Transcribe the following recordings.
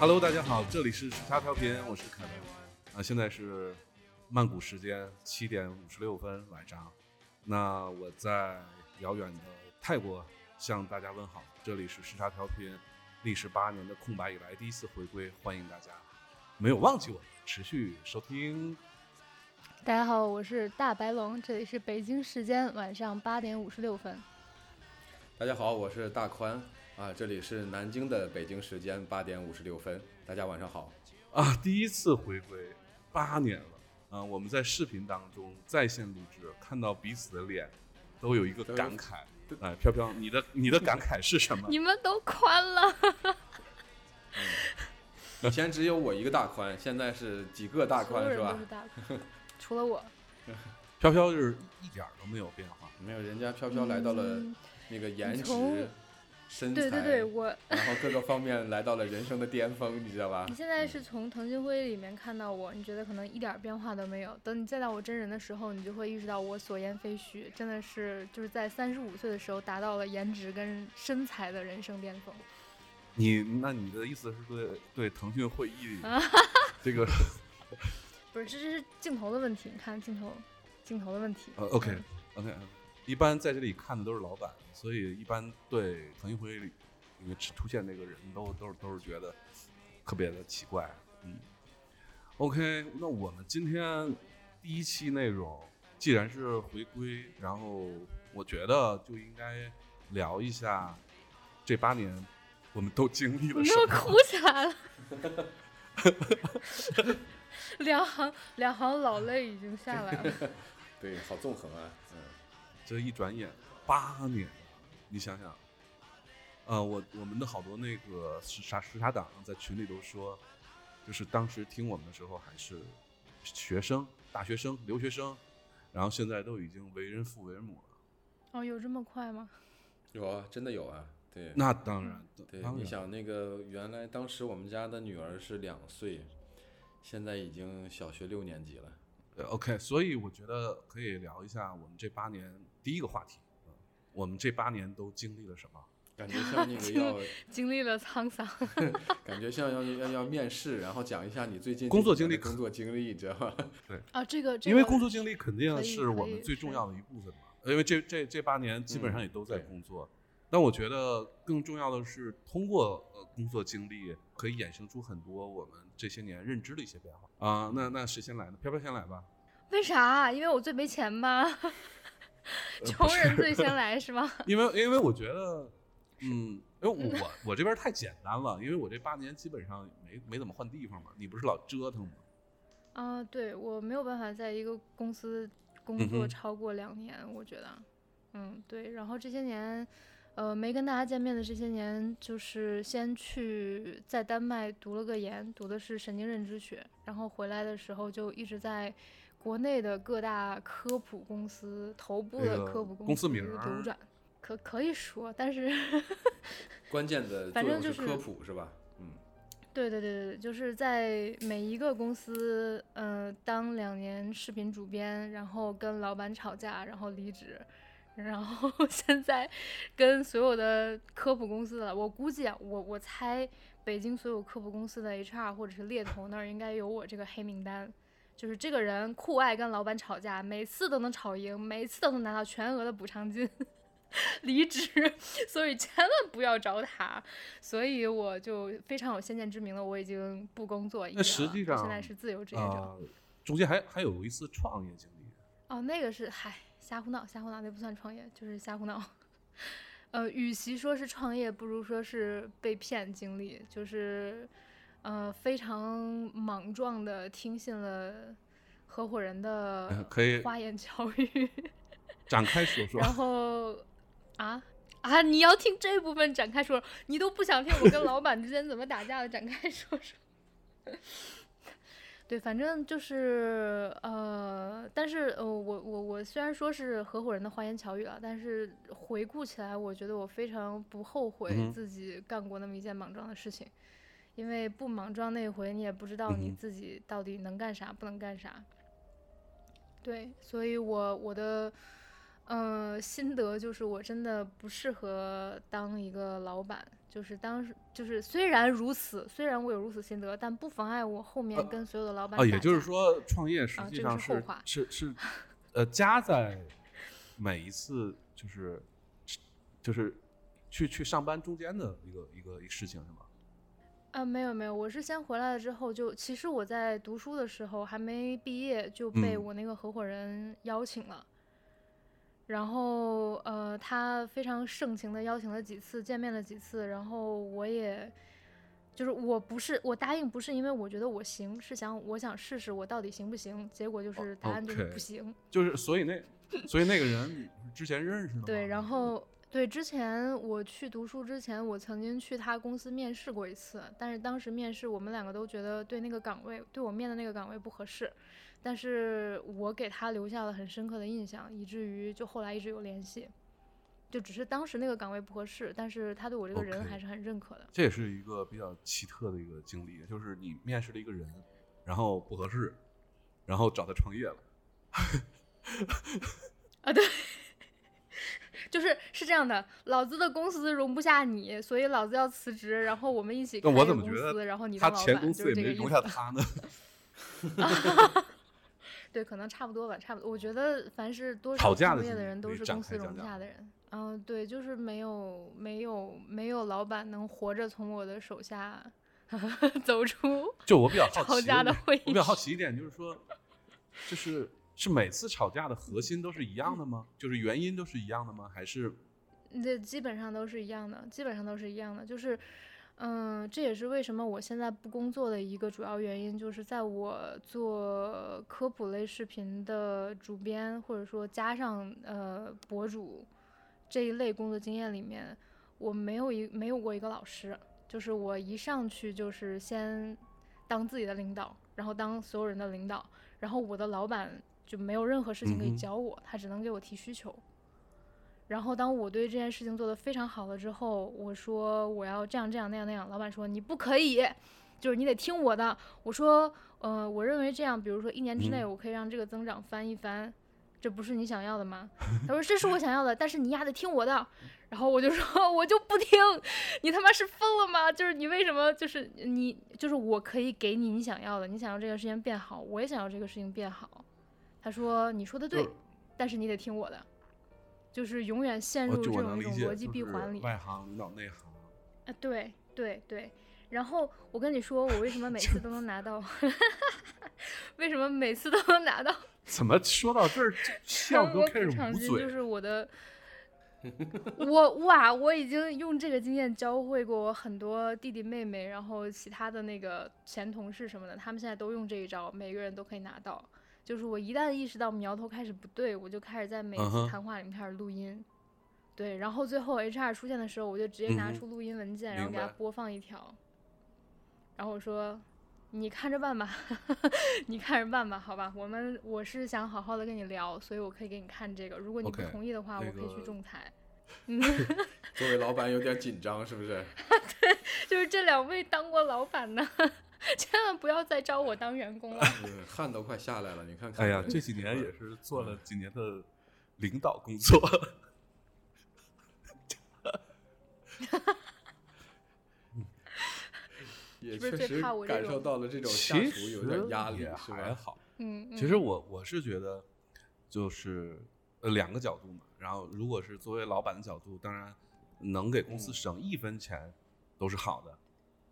Hello，大家好，这里是时差调频，我是凯文。啊，现在是曼谷时间七点五十六分晚上。那我在遥远的泰国向大家问好，这里是时差调频，历时八年的空白以来第一次回归，欢迎大家没有忘记我，持续收听。大家好，我是大白龙，这里是北京时间晚上八点五十六分。大家好，我是大宽啊，这里是南京的北京时间八点五十六分，大家晚上好。啊，第一次回归，八年了啊！我们在视频当中在线录制，看到彼此的脸，都有一个感慨。哎，飘飘，你的你的感慨是什么？你们都宽了，以前只有我一个大宽，现在是几个大宽是吧除了我。飘飘就是一点都没有变化。没有，人家飘飘来到了嗯那个颜值从、身材，对对对，我然后各个方面来到了人生的巅峰，你知道吧你？现在是从腾讯会议里面看到我，你觉得可能一点变化都没有。等你见到我真人的时候，你就会意识到我所言非虚，真的是就是在三十五岁的时候达到了颜值跟身材的人生巅峰。你那你的意思是对对腾讯会议 这个不是，这这是镜头的问题，你看镜头，镜头的问题。呃 OK 嗯 OK，一般在这里看的都是老板，所以一般对腾讯会议里里面出现那个人都都是都是觉得特别的奇怪。嗯，OK，那我们今天第一期内容既然是回归，然后我觉得就应该聊一下这八年我们都经历了什么。你又哭起来了，两行两行老泪已经下来了。对，好纵横啊，嗯，这一转眼八年，你想想，呃，我我们的好多那个时差时差党在群里都说，就是当时听我们的时候还是学生、大学生、留学生，然后现在都已经为人父为人母了。哦，有这么快吗？有啊，真的有啊，对。那当然，对，你想那个原来当时我们家的女儿是两岁，现在已经小学六年级了。呃 OK，所以我觉得可以聊一下我们这八年第一个话题，嗯我们这八年都经历了什么？感觉像那个要，经历了沧桑，感觉像要要要面试，然后讲一下你最近工作经历工作经历，知道吧？啊，这个这个，因为工作经历肯定是我们最重要的一部分嘛。因为这这这八年基本上嗯也都在工作，但我觉得更重要的是通过呃工作经历可以衍生出很多我们这些年认知的一些变化啊、那那谁先来呢？飘飘先来吧。为啥？因为我最没钱吗？穷人最先来是吗？因为因为我觉得，嗯，因为我我这边太简单了，因为我这八年基本上没没怎么换地方嘛。你不是老折腾吗？啊，对我没有办法在一个公司工作超过两年，我觉得，嗯，对。然后这些年，呃，没跟大家见面的这些年，就是先去在丹麦读了个研，读的是神经认知学，然后回来的时候就一直在国内的各大科普公司、头部的科普公司名流儿转。可可以说，但是 关键的反正就是科普是吧？嗯，对对对对对，就是在每一个公司，嗯、当两年视频主编，然后跟老板吵架，然后离职，然后 现在跟所有的科普公司的，我估计啊，我我猜北京所有科普公司的 HR 或者是猎头那儿应该有我这个黑名单。就是这个人酷爱跟老板吵架，每次都能吵赢，每次都能拿到全额的补偿金，离职，所以千万不要找他。所以我就非常有先见之明了，我已经不工作一年了，实际上现在是自由职业者。啊、中间还还有一次创业经历。哦，那个是嗨瞎胡闹，瞎胡闹，那不算创业，就是瞎胡闹。呃，与其说是创业，不如说是被骗经历，就是呃非常莽撞的听信了合伙人呃的可以花言巧语，展开说说。然后啊啊，你要听这部分展开说，你都不想听我跟老板之间怎么打架的展开说说。对，反正就是呃，但是呃，我我我虽然说是合伙人的花言巧语啊，但是回顾起来，我觉得我非常不后嗯悔自己干过那么一件莽撞的事情，因为不莽撞那回，你也不知道你自己到底能干啥，不能干啥。对，所以我我的呃心得就是，我真的不适合当一个老板，就是当时就是虽然如此，虽然我有如此心得，但不妨碍我后面呃跟所有的老板啊，打也就是说，创业实际上是、是后话是是，呃，加在每一次就是就是去去上班中间的一个一个一个事情是吗？啊，没有没有，我是先回来了之后就，其实我在读书的时候还没毕业就被嗯我那个合伙人邀请了，然后呃，他非常盛情的邀请了几次，见面了几次，然后我也就是我不是我答应不是因为我觉得我行，是想我想试试我到底行不行，结果就是答案就是不行。就是所以那所以那个人之前认识的吗？对，然后对之前我去读书之前，我曾经去他公司面试过一次，但是当时面试我们两个都觉得对那个岗位对我面的那个岗位不合适，但是我给他留下了很深刻的印象，以至于就后来一直有联系。就只是当时那个岗位不合适，但是他对我这个人还是很认可的。这也是一个比较奇特的一个经历，就是你面试了一个人，然后不合适，然后找他创业了。啊，对，就是是这样的，老子的公司容不下你，所以老子要辞职，然后我们一起开那我一个公怎么觉得司，然后你他当老板，前公司也没容下思。他呢？对，可能差不多吧，差不多。我觉得凡是多创业的人都是公司容开讲讲不下的人。嗯，对，就是没有没有没有老板能活着从我的手下 走出 就我比较好吵奇架的会议我比较好奇一点就是说，就是是每次吵架的核心都是一样的吗？就是原因都是一样的吗？还是这基本上都是一样的，基本上都是一样的。就是，嗯，这也是为什么我现在不工作的一个主要原因，就是在我做科普类视频的主编，或者说加上呃博主这一类工作经验里面，我没有一没有过一个老师，就是我一上去就是先当自己的领导，然后当所有人的领导，然后我的老板就没有任何事情可以教我，他只能给我提需求。然后当我对这件事情做得非常好了之后，我说我要这样这样那样那样，老板说你不可以，就是你得听我的。我说，呃，我认为这样，比如说一年之内嗯我可以让这个增长翻一番，这不是你想要的吗？他说这是我想要的，但是你丫得听我的。然后我就说 我就不听，你他妈是疯了吗？就是你为什么就是你就是我可以给你你想要的，你想要这个事情变好，我也想要这个事情变好。他说你说的对，但是你得听我的。就是永远陷入这种一种逻辑闭环里。外行领导内行。啊，对对对。然后我跟你说，我为什么每次都能拿到？为什么每次都能拿到？怎么说到这儿，这 笑都开始捂嘴就？是我的，我哇，我已经用这个经验教会过我很多弟弟妹妹，然后其他的那个前同事什么的，他们现在都用这一招，每个人都可以拿到。就是我一旦意识到苗头开始不对，我就开始在每一次谈话里面开始录音。对，然后最后 HR 出现的时候，我就直接拿出录音文件，然后给他播放一条。然后我说：“你看着办吧，你看着办吧，好吧。我们我是想好好的跟你聊，所以我可以给你看这个。如果你不同意的话，那我可以去仲裁。嗯 作为老板有点紧张，是不是？对就是这两位当过老板的，千万不要再招我当员工了。嗯汗都快下来了，你看看。哎呀，这几年也是做了几年的领导工作。也是不是最确实怕我这感受到了这种下其属有点压力，是？还好。嗯，其实嗯我我是觉得，就是呃两个角度嘛。然后如果是作为老板的角度，当然能给公司嗯省一分钱都是好的，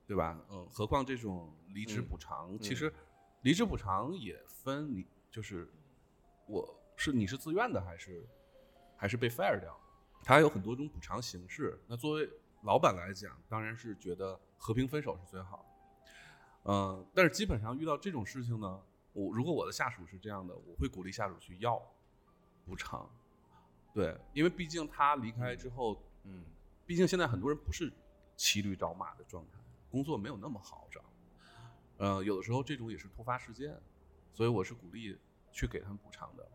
对吧？嗯，何况这种离职嗯补偿，其嗯实离职补偿也分你就是我是你是自愿的还是还是被 fire 掉，它有很多种补偿形式。那作为老板来讲，当然是觉得和平分手是最好的。嗯，但是基本上遇到这种事情呢，我如果我的下属是这样的，我会鼓励下属去要补偿。对，因为毕竟他离开之后，嗯毕竟现在很多人不是骑驴找马的状态，工作没有那么好找。呃，有的时候这种也是突发事件，所以我是鼓励去给他们补偿的。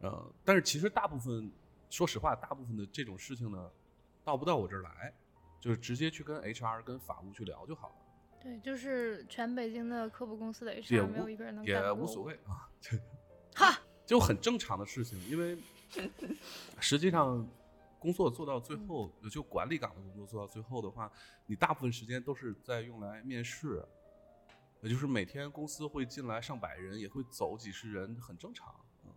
呃，但是其实大部分，说实话，大部分的这种事情呢，到不到我这儿来，就是直接去跟 HR、跟法务去聊就好了。对，就是全北京的科普公司的 HR 没有一个人能也无所谓。啊，哈，就很正常的事情，因为 实际上工作做到最后，就管理岗的工作做到最后的话，你大部分时间都是在用来面试，也就是每天公司会进来上百人，也会走几十人，很正常，嗯，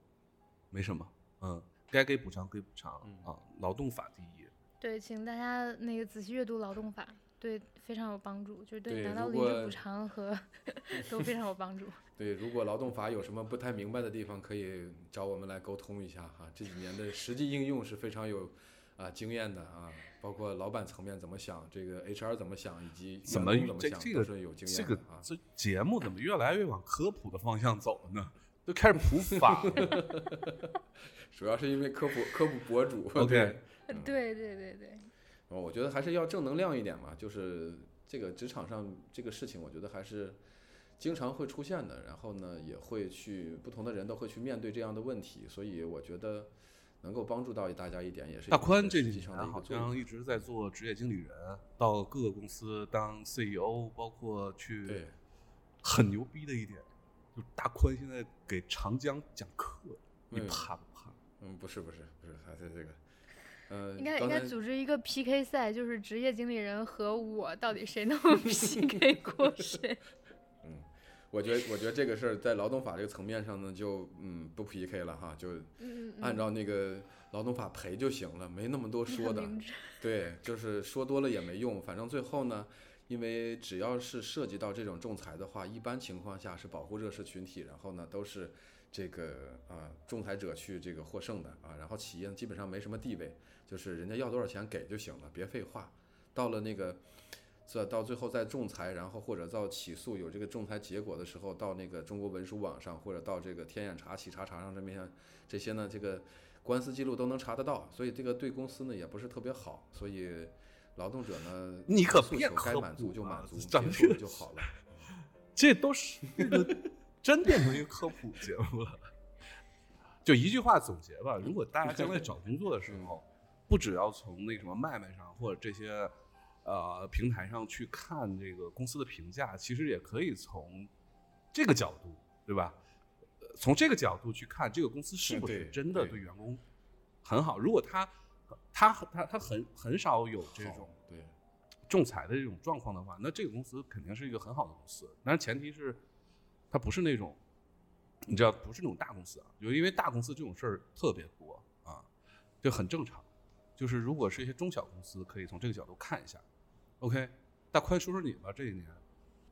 没什么，嗯，该给补偿给补偿啊，劳动法第一。对，请大家那个仔细阅读劳动法，对，非常有帮助，就是对拿到离职补偿和 都非常有帮助。对，如果劳动法有什么不太明白的地方，可以找我们来沟通一下哈。这几年的实际应用是非常有啊经验的啊，包括老板层面怎么想，这个 HR 怎么想，以及怎么怎么想，这这个都是有经这个验的啊。这节目怎么越来越往科普的方向走了呢？都开始普法了。主要是因为科普科普博主 OK 对对对对对，哦，我觉得还是要正能量一点嘛，就是这个职场上这个事情，我觉得还是经常会出现的。然后呢，也会去不同的人都会去面对这样的问题，所以我觉得能够帮助到大家一点，也是大宽这几年好。像一直在做职业经理人，到各个公司当 CEO，包括去对，很牛逼的一点，就是大宽现在给长江讲课，你嗯怕不怕？嗯，不是不是不是，还是这个，呃，应该应该组织一个 PK 赛，就是职业经理人和我到底谁能 PK 过谁？我觉得我觉得这个事儿在劳动法这个层面上呢，就嗯不 PK 了哈，就嗯，按照那个劳动法赔就行了，没那么多说的。对，就是说多了也没用，反正最后呢，因为只要是涉及到这种仲裁的话，一般情况下是保护弱势群体，然后呢都是这个啊仲裁者去这个获胜的啊，然后企业基本上没什么地位，就是人家要多少钱给就行了，别废话。到了那个这到最后再仲裁，然后或者到起诉有这个仲裁结果的时候，到那个中国文书网上或者到这个天眼查、企查查上这面这些呢，这个官司记录都能查得到，所以这个对公司呢也不是特别好，所以劳动者呢，你可诉求该满足就满足，结束了就好了。这都是真变成一个科普节目了。就一句话总结吧，如果大家将来找工作的时候，不只要从那什么麦麦上或者这些呃平台上去看这个公司的评价，其实也可以从这个角度，对吧？呃从这个角度去看这个公司是不是真的对对员工很好。如果他他他他很很少有这种对，仲裁的这种状况的话，那这个公司肯定是一个很好的公司。但是前提是，它不是那种，你知道，不是那种大公司啊，就因为大公司这种事儿特别多啊，这很正常。就是如果是一些中小公司，可以从这个角度看一下。OK，大宽说说你吧，这一年。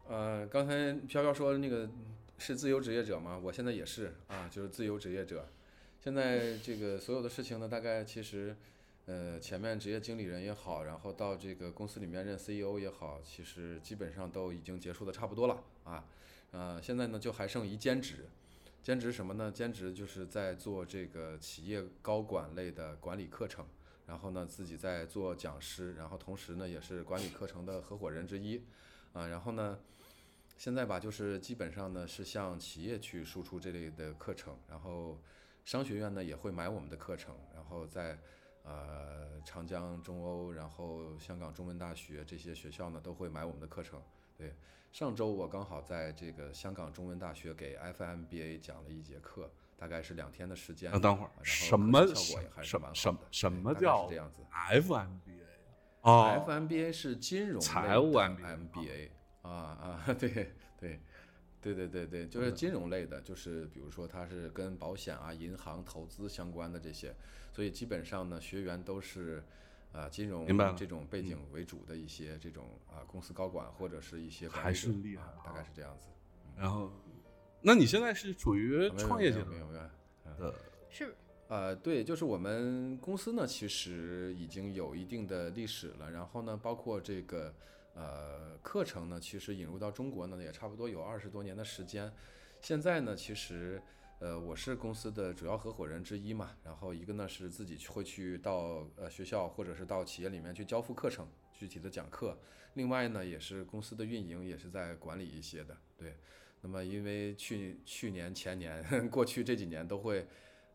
呃，刚才飘飘说那个是自由职业者吗？我现在也是啊，就是自由职业者。现在这个所有的事情呢，大概其实，呃，前面职业经理人也好，然后到这个公司里面任 CEO 也好，其实基本上都已经结束的差不多了啊。呃，现在呢就还剩一兼职，兼职什么呢？兼职就是在做这个企业高管类的管理课程，然后呢自己在做讲师，然后同时呢也是管理课程的合伙人之一，啊，然后呢。现在吧，就是基本上呢是向企业去输出这类的课程，然后商学院呢也会买我们的课程，然后在呃长江中欧，然后香港中文大学这些学校呢都会买我们的课程。对，上周我刚好在这个香港中文大学给 FMBA 讲了一节课，大概是两天的时间。啊，等会儿什么效果也还是什蛮好的什么什么叫这样子？FMBA 哦。FMBA 是金融财务 MBA MBA MBA 啊啊，对对对对对对，就是金融类的，就是比如说它是跟保险啊、银行、投资相关的这些，所以基本上呢，学员都是啊金融这种背景为主的一些这种啊公司高管或者是一些还是厉害啊大啊。概是这样子。然后，那你现在是处于创业阶段没有没有没有，的是呃，对，就是我们公司呢，其实已经有一定的历史了。然后呢，包括这个呃课程呢，其实引入到中国呢，也差不多有二十多年的时间。现在呢，其实呃我是公司的主要合伙人之一嘛。然后一个呢是自己会去到呃学校或者是到企业里面去交付课程，具体的讲课。另外呢，也是公司的运营也是在管理一些的。对，那么因为去去年、前年、过去这几年都会。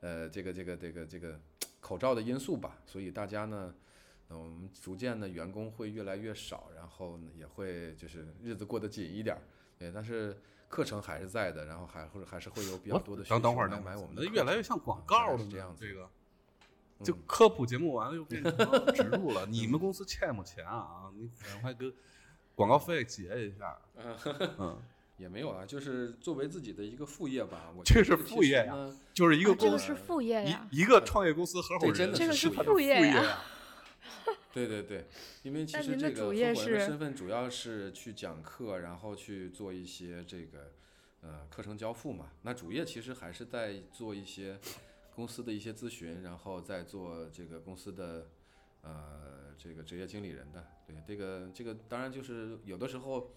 呃，这个这个这个这个口罩的因素吧，所以大家呢，呃，我们逐渐的，员工会越来越少，然后呢，也会就是日子过得紧一点儿，对，但是课程还是在的，然后还会还是会有比较多的等等会儿呢，来买我们的越来越像广告了。是这样子这个就嗯科普节目完了又变成 植入了。你们公司欠我钱啊？你赶快给广告费结一下。嗯，也没有啊，就是作为自己的一个副业吧。我这是觉得其副业就是一个啊这公个是副业呀。一一个创业公司合伙人，这真的这个是是副业副业呀呀。对对对，因为其实这个合伙您的主业人的是身份主要是去讲课，然后去做一些这个呃课程交付嘛。那主业其实还是在做一些公司的一些咨询，然后再做这个公司的呃这个职业经理人的。对，这个这个当然就是有的时候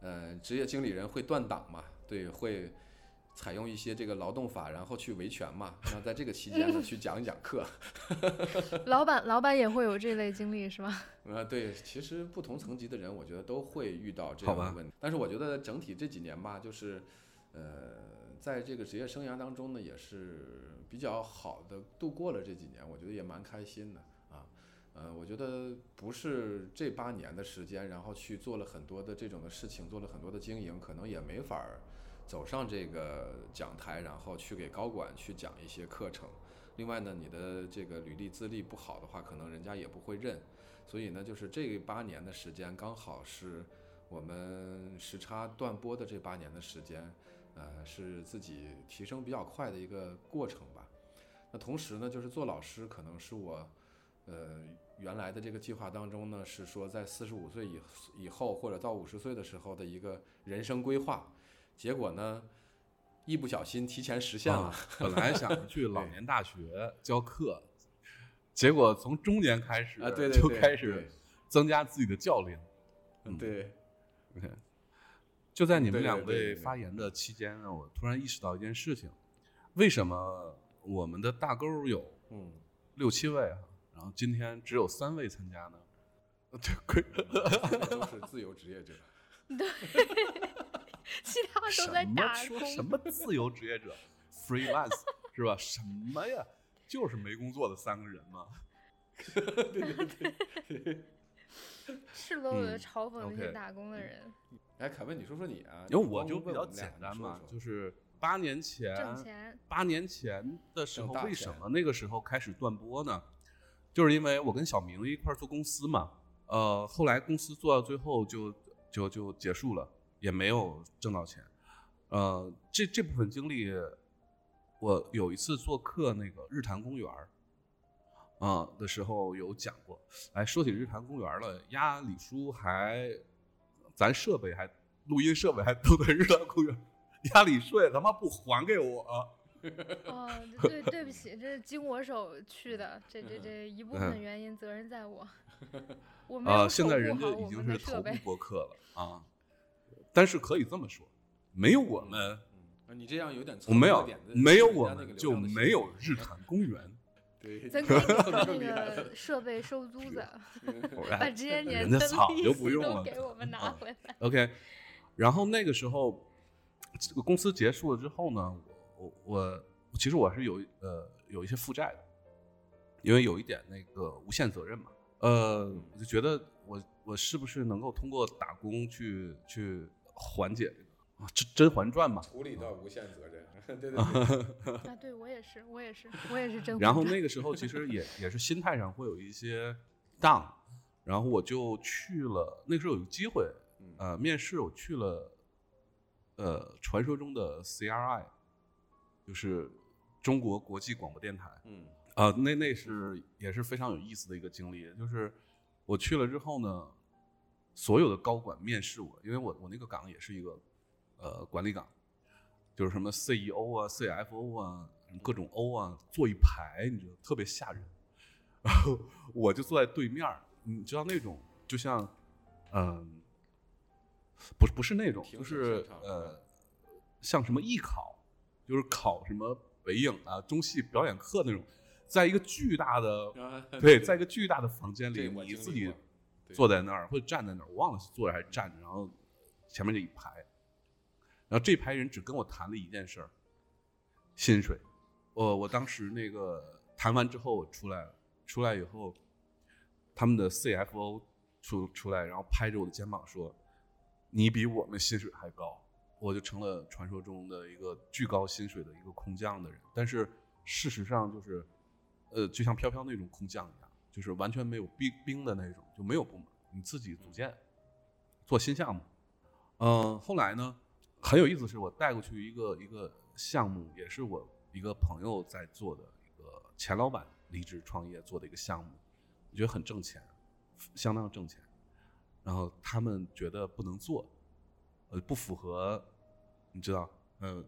呃职业经理人会断档嘛，对，会。采用一些这个劳动法，然后去维权嘛。那在这个期间呢，去讲一讲课，老板老板也会有这类经历是吧？呃，对，其实不同层级的人，我觉得都会遇到这样的问题。但是我觉得整体这几年吧，就是，呃，在这个职业生涯当中呢，也是比较好的度过了这几年，我觉得也蛮开心的啊。呃，我觉得不是这八年的时间，然后去做了很多的这种的事情，做了很多的经营，可能也没法儿走上这个讲台，然后去给高管去讲一些课程。另外呢，你的这个履历资历不好的话，可能人家也不会认。所以呢，就是这八年的时间，刚好是我们时差断播的这八年的时间，呃，是自己提升比较快的一个过程吧。那同时呢，就是做老师，可能是我，呃，原来的这个计划当中呢，是说在四十五岁以以后或者到五十岁的时候的一个人生规划。结果呢，一不小心提前实现了。啊，本来想去老年大学教课，结果从中年开始啊，对对对，就开始增加自己的教练。嗯，对，就在你们两位发言的期间呢，我突然意识到一件事情：为什么我们的大沟有嗯，六七位啊，然后今天只有三位参加呢？对亏都是自由职业者。对其他都在打说工。什么自由职业者 freelance 是吧？什么呀？就是没工作的三个人嘛。对对对赤裸裸的嗯嘲讽那些打工的人，哎，凯文，你说说你啊？因为我就比较简单嘛，说说就是八年前挣钱。八年前的时候为什么那个时候开始断播呢？就是因为我跟小明一块做公司嘛，呃，后来公司做到最后就就就结束了，也没有挣到钱。呃，这这部分经历，我有一次做客那个日坛公园儿，啊、的时候有讲过。哎，说起日坛公园了，压李叔还，咱设备还录音设备还都在日坛公园，压李叔也他妈不还给我、哦，对对不起，这是经我手去的，这这这一部分嗯原因责任在我。我没有啊，现在人家已经是头部的设备。播客了 啊。但是可以这么说，没有我们，你这样有点我没有没有我们就没有日坛公园。对，咱给你那个设备收租子，把哎这些年的早就利息都不用了给我们拿啊回来。OK，然后那个时候，这个公司结束了之后呢，我我我其实我是有呃有一些负债的，因为有一点那个无限责任嘛，呃，我就觉得我我是不是能够通过打工去去缓解这个啊，甄甄嬛传嘛，处理到无限责任，对对对，啊，对我也是，我也是，我也是甄嬛。然后那个。时候其实也 也是心态上会有一些 down，然后我就去了，那个时候有机会，嗯。呃，面试我去了，呃，传说中的 CRI，就是中国国际广播电台，嗯。啊、那那是也是非常有意思的一个经历，就是我去了之后呢，所有的高管面试我，因为我我那个岗也是一个呃管理岗，就是什么 CEO 啊、CFO 啊、各种 O 啊，坐一排，你知道特别吓人。然后我就坐在对面，你知道那种就像嗯、不是不是那种，是呃像什么艺考，就是考什么北影啊、中戏表演课那种，在一个巨大的啊 对，在一个巨大的房间里，你自己坐在那儿或者站在那儿，我忘了是坐着还是站着，然后前面这一排，然后这排人只跟我谈了一件事儿，薪水。我我当时那个谈完之后，我出来了，出来以后，他们的 CFO 出出来，然后拍着我的肩膀说：“你比我们薪水还高。”我就成了传说中的一个巨高薪水的一个空降的人。但是事实上就是，呃，就像飘飘那种空降一样，就是完全没有兵兵的那种，就没有部门，你自己组建，做新项目。嗯、后来呢，很有意思，是我带过去一个一个项目，也是我一个朋友在做的一个前老板离职创业做的一个项目，我觉得很挣钱，相当挣钱。然后他们觉得不能做，呃，不符合，你知道，嗯、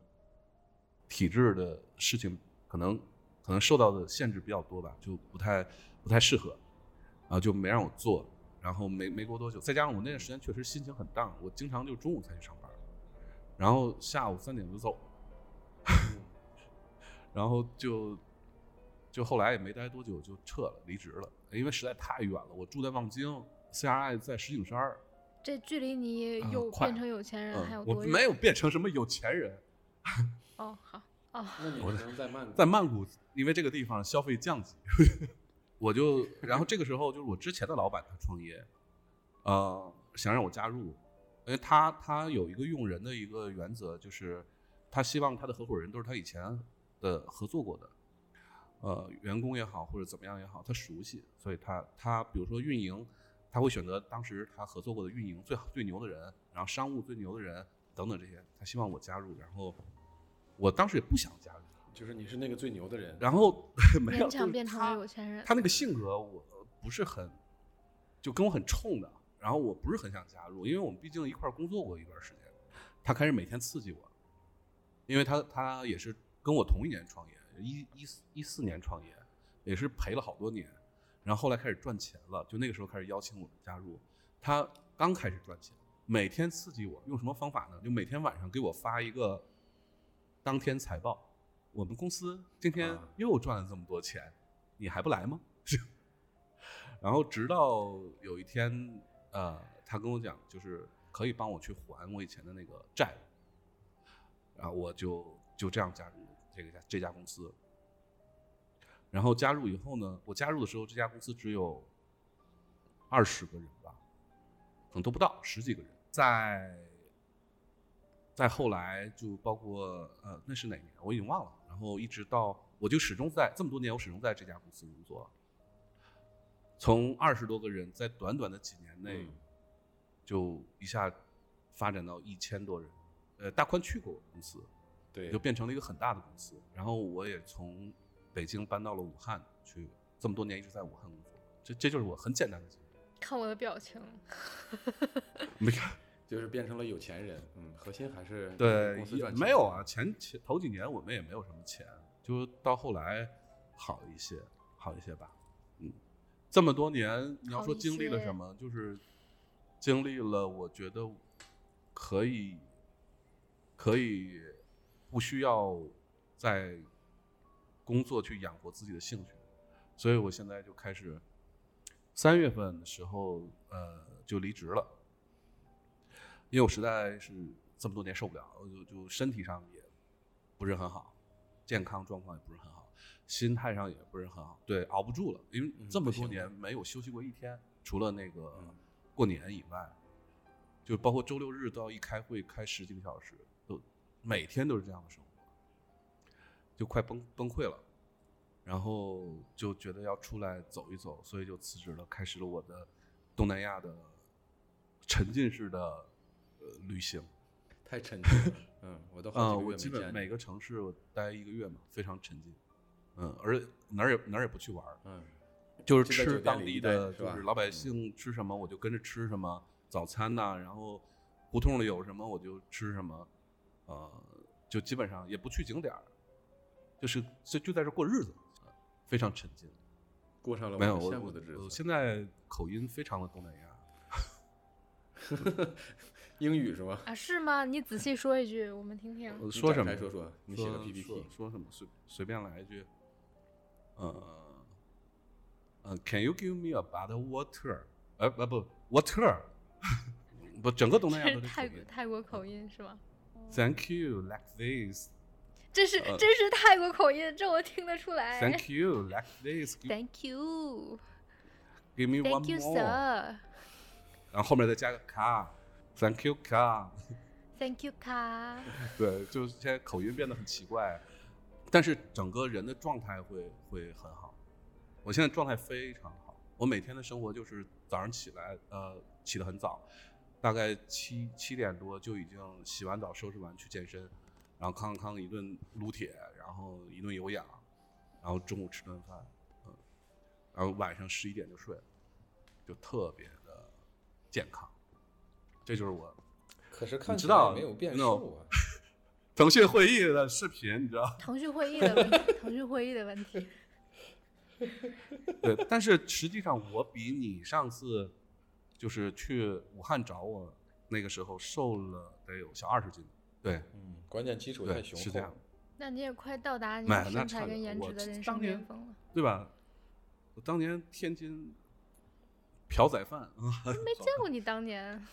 体制的事情可能可能受到的限制比较多吧，就不太不太适合，然后就没让我做。然后没没过多久，再加上我那段时间确实心情很荡，我经常就中午才去上班，然后下午三点就走，然后就就后来也没待多久就撤了，离职了，因为实在太远了。我住在望京，CRI 在石景山儿，这距离你有变成有钱人还有嗯，我多远？没有变成什么有钱人，哦，好哦，那你可能在曼谷，在曼谷，因为这个地方消费降级，我就，然后这个时候就是我之前的老板他创业，呃，想让我加入，因为他他有一个用人的一个原则，就是他希望他的合伙人都是他以前的合作过的，呃，员工也好或者怎么样也好，他熟悉，所以他他比如说运营，他会选择当时他合作过的运营最好最牛的人，然后商务最牛的人等等这些，他希望我加入，然后我当时也不想加入。就是你是那个最牛的人，然后 没有变成有钱人。他那个性格我不是很，就跟我很冲的，然后我不是很想加入，因为我们毕竟一块儿工作过一段时间，他开始每天刺激我，因为他他也是跟我同一年创业，一一四一四年创业，也是赔了好多年，然后后来开始赚钱了，就那个时候开始邀请我们加入，他刚开始赚钱，每天刺激我，用什么方法呢？就每天晚上给我发一个当天财报。我们公司今天啊又赚了这么多钱，你还不来吗？然后直到有一天，呃，他跟我讲，就是可以帮我去还我以前的那个债，然后我就就这样加入这个家这家公司。然后加入以后呢，我加入的时候，这家公司只有二十个人吧，可能都不到十几个人。在再后来就包括呃，那是哪年我已经忘了。然后一直到我就始终在这么多年，我始终在这家公司工作。从二十多个人，在短短的几年内，嗯就一下发展到一千多人。呃，大宽去过我公司，对就，变成了一个很大的公司。然后我也从北京搬到了武汉去，这么多年一直在武汉工作。这这就是我很简单的经历。看我的表情，没看就是变成了有钱人，嗯，核心还是对没有啊，前前头几年我们也没有什么钱，就到后来好一些，好一些吧。嗯，这么多年你要说经历了什么，就是经历了，我觉得可以可以不需要在工作去养活自己的兴趣，所以我现在就开始三月份的时候，呃，就离职了。因为我实在是这么多年受不了，就就身体上也不是很好，健康状况也不是很好，心态上也不是很好，对，熬不住了，因为嗯这么多年没有休息过一天，除了那个嗯过年以外，就包括周六日都要一开会开十几个小时，都每天都是这样的生活，就快崩崩溃了，然后就觉得要出来走一走，所以就辞职了，开始了我的东南亚的沉浸式的呃旅行。太沉浸了，嗯，我都好嗯，我基本每个城市我待一个月嘛，非常沉浸。嗯，而哪儿也哪儿也不去玩儿，嗯，就是吃当地的，就是老百姓吃什么我就跟着吃什么，早餐呐、然后胡同里有什么我就吃什么，呃，就基本上也不去景点儿，就是就就在这过日子，啊非常沉浸。过上了没有羡慕的日子。现在口音非常的东南亚，英语是吗？啊，是吗？你仔细说一句，我们听听。说什么？说说，你写个 PPT 说说什么？随随便来一句。呃，呃，Can you give me a bottle of water？呃，不不，water，不，整个东南亚都是。泰国泰国口音是吗？Thank you, like this. 这是呃这是泰国口音，这我听得出来。Thank you, like this. Thank you, give me one thank you, more. sir. 然后后面再加个 car。Thank you, car. Thank you, 卡。对，就是现在口音变得很奇怪，但是整个人的状态会会很好。我现在状态非常好，我每天的生活就是早上起来，呃，起得很早，大概七七点多就已经洗完澡、收拾完去健身，然后康康一顿撸铁，然后一顿有氧，然后中午吃顿饭，嗯，然后晚上十一点就睡了，就特别的健康。这就是我可是看起知道来没有变 no 瘦啊。腾讯会议的视频，你知道？腾讯会议的问题，腾讯会议的问题。对，但是实际上我比你上次就是去武汉找我那个时候瘦了得有小二十斤。对嗯，关键基础太雄厚。是这样，那你也快到达你身材跟颜值的人生巅峰了。对吧？我当年天津朴仔饭，嗯没见过你当年，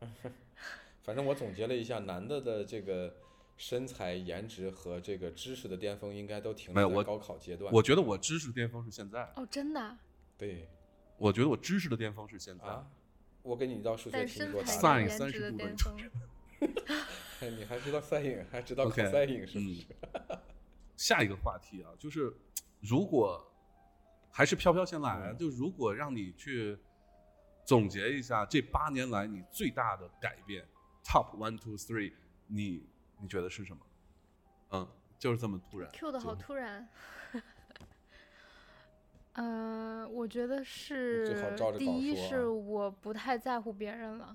反正我总结了一下，男的的这个身材、颜值和这个知识的巅峰，应该都停留在高考阶段。我觉得我知识巅峰是现在，哦，真的啊，对我觉得我知识的巅峰是现在。啊，我给你一道数学题，我答上跟案。一三颜值的十度的巅峰，哎 你还知道赛影，还知道赛影是不嗯是？下一个话题啊，就是如果还是飘飘先来，嗯就如果让你去总结一下这八年来你最大的改变，Top one two three，你你觉得是什么？嗯，就是这么突然。Q 的好突然。嗯、我觉得最好是照着第一是我不太在乎别人了，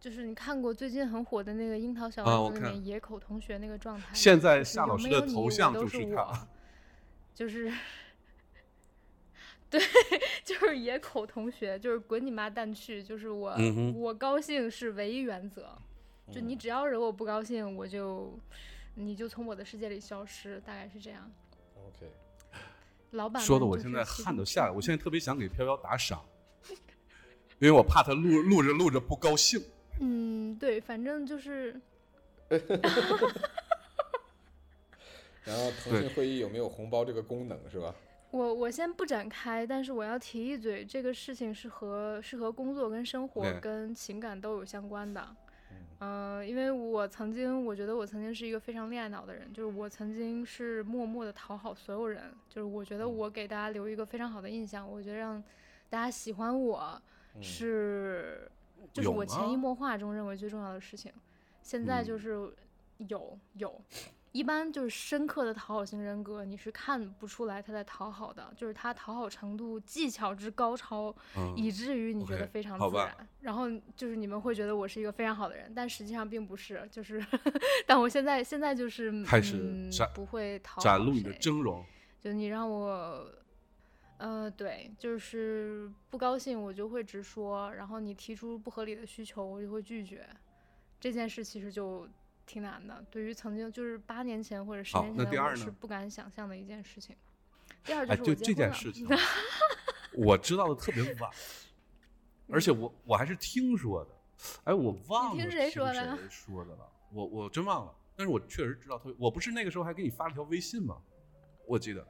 就是你看过最近很火的那个《樱桃小丸子》里面野口同学那个状态吗，现在是夏老师的头像就是是他我，就是 对，就是野口同学，就是滚你妈蛋去，就是我、嗯我高兴是唯一原则，就你嗯只要惹我不高兴，我就你就从我的世界里消失，大概是这样。OK，老板说的我现在汗都下来，我现在特别想给飘飘打赏，因为我怕他录录着录着不高兴。嗯，对，反正就是 然后腾讯会议有没有红包这个功能是吧？我我先不展开，但是我要提一嘴，这个事情是和是和工作跟生活跟情感都有相关的。嗯呃，因为我曾经，我觉得我曾经是一个非常恋爱脑的人，就是我曾经是默默的讨好所有人，就是我觉得嗯我给大家留一个非常好的印象，我觉得让大家喜欢我嗯是，就是我潜移默化中认为最重要的事情。现在就嗯是有有，一般就是深刻的讨好型人格，你是看不出来他在讨好的，就是他讨好程度技巧之高超，嗯，以至于你觉得非常自然。然后就是你们会觉得我是一个非常好的人，但实际上并不是。就是，但我现在现在就是开始不会讨好展露你的谁峥嵘。就你让我，呃，对，就是不高兴我就会直说，然后你提出不合理的需求我就会拒绝。这件事其实就挺难的，对于曾经就是八年前或者十年前是不敢想象的一件事情。第二就哎，是就这件事情，我知道的特别晚，而且我我还是听说的，哎，我忘了听听谁说的谁说的了，我我真忘了，但是我确实知道特别，我不是那个时候还给你发了条微信吗？我记得，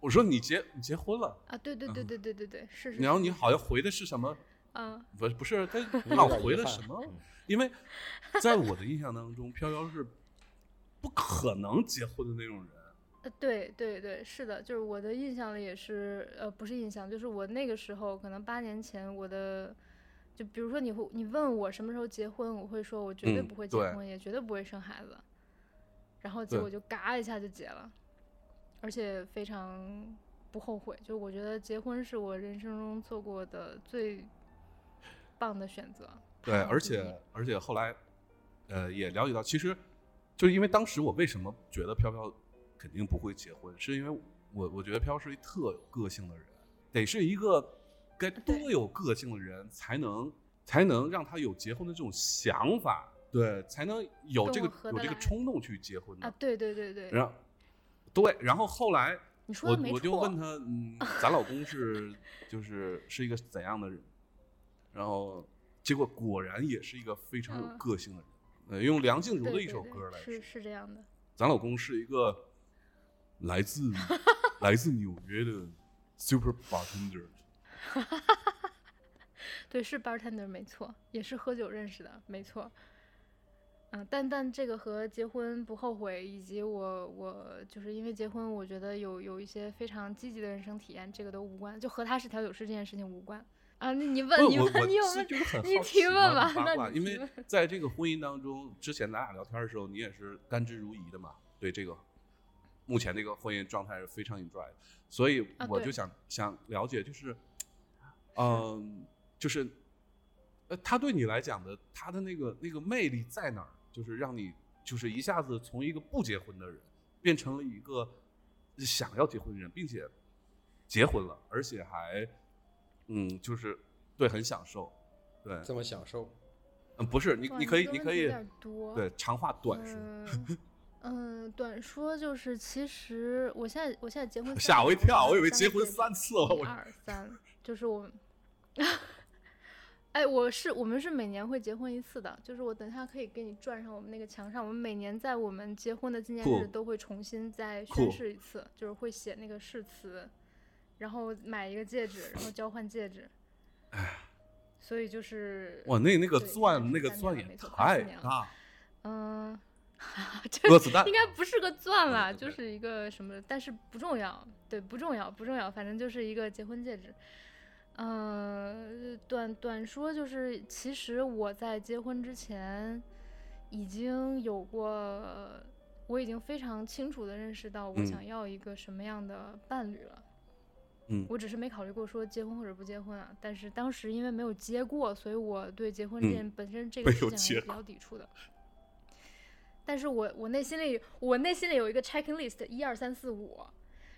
我说你结你结婚了，啊，对对对嗯对对对对，是是。然后你好像回的是什么？嗯，不不是，他有老回了什么？嗯因为在我的印象当中，飘飘是不可能结婚的那种人。呃，对对对，是的，就是我的印象里也是，呃，不是印象，就是我那个时候可能八年前，我的，就比如说你会你问我什么时候结婚，我会说我绝对嗯不会结对婚，也绝对不会生孩子，然后结果就嘎一下就结了，而且非常不后悔，就我觉得结婚是我人生中做过的最棒的选择。对，而且而且后来，呃，也了解到，其实就是因为当时我为什么觉得飘飘肯定不会结婚，是因为我我觉得飘是一特有个性的人，得是一个该多有个性的人才能才能让他有结婚的这种想法，对，才能有这个有这个冲动去结婚的。啊，对对对对，然后对，然后后来你说我我就问他，嗯，咱老公是就是是一个怎样的人？然后结果果然也是一个非常有嗯个性的人。呃，用梁静茹的一首歌来说是，是这样的，咱老公是一个 来自 来自纽约的 super bartender。对，是 bartender 没错，也是喝酒认识的，没错。嗯，但但这个和结婚不后悔，以及我我就是因为结婚，我觉得有有一些非常积极的人生体验，这个都无关，就和他是调酒师这件事情无关啊。那你问你问你有问是就是很你提问吧那因为在这个婚姻当中，之前咱俩聊天的时候，你也是甘之如饴的嘛，对这个目前这个婚姻状态是非常 enjoy 的，所以我就想、想了解，就是，嗯，就是，呃，他对你来讲的，他的那个那个魅力在哪儿？就是让你就是一下子从一个不结婚的人变成了一个想要结婚的人，并且结婚了，而且还嗯，就是对很享受，对，这么享受，嗯，不是你你可以你可以对长话短说，嗯嗯，短说就是，其实我现在我现在结婚吓我一跳，我以为结婚三次了，一我二三，就是我们，哎，我是我们是每年会结婚一次的，就是我等一下可以给你转上我们那个墙上，我们每年在我们结婚的纪念日都会重新再宣誓一次，就是会写那个誓词，然后买一个戒指，然后交换戒指。哎所以就是哇，那那个钻那个钻也太四年了大，嗯，鸽子蛋应该不是个钻嗯啦，就是一个什么，但是不重要，对，不重要，不重要，反正就是一个结婚戒指。嗯、短短说就是，其实我在结婚之前已经有过，我已经非常清楚的认识到我嗯想要一个什么样的伴侣了。嗯我只是没考虑过说结婚或者不结婚啊，但是当时因为没有结过，所以我对结婚这嗯件本身这 个事情还是有比较抵触的。但是我我内心里我内心里有一个 checking list 一二三四五，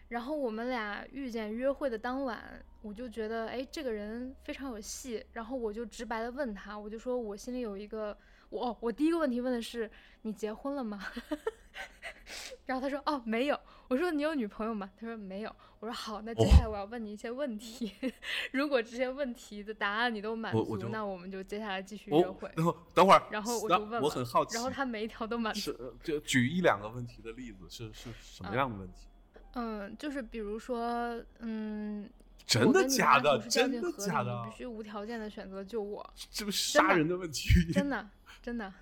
然后我们俩遇见约会的当晚，我就觉得哎这个人非常有戏，然后我就直白的问他，我就说我心里有一个我哦我第一个问题问的是你结婚了吗？然后他说哦没有，我说你有女朋友吗？他说没有，我说好，那接下来我要问你一些问题，如果这些问题的答案你都满足，我我那我们就接下来继续约会。然后等会儿，然后我就问了我很好奇，然后他每一条都满足。就举一两个问题的例子，是是什么嗯样的问题？嗯，就是比如说，嗯，真的假的？真的假的你必？须无条件的选择救我，这不是杀人的问题？真的真的。啊，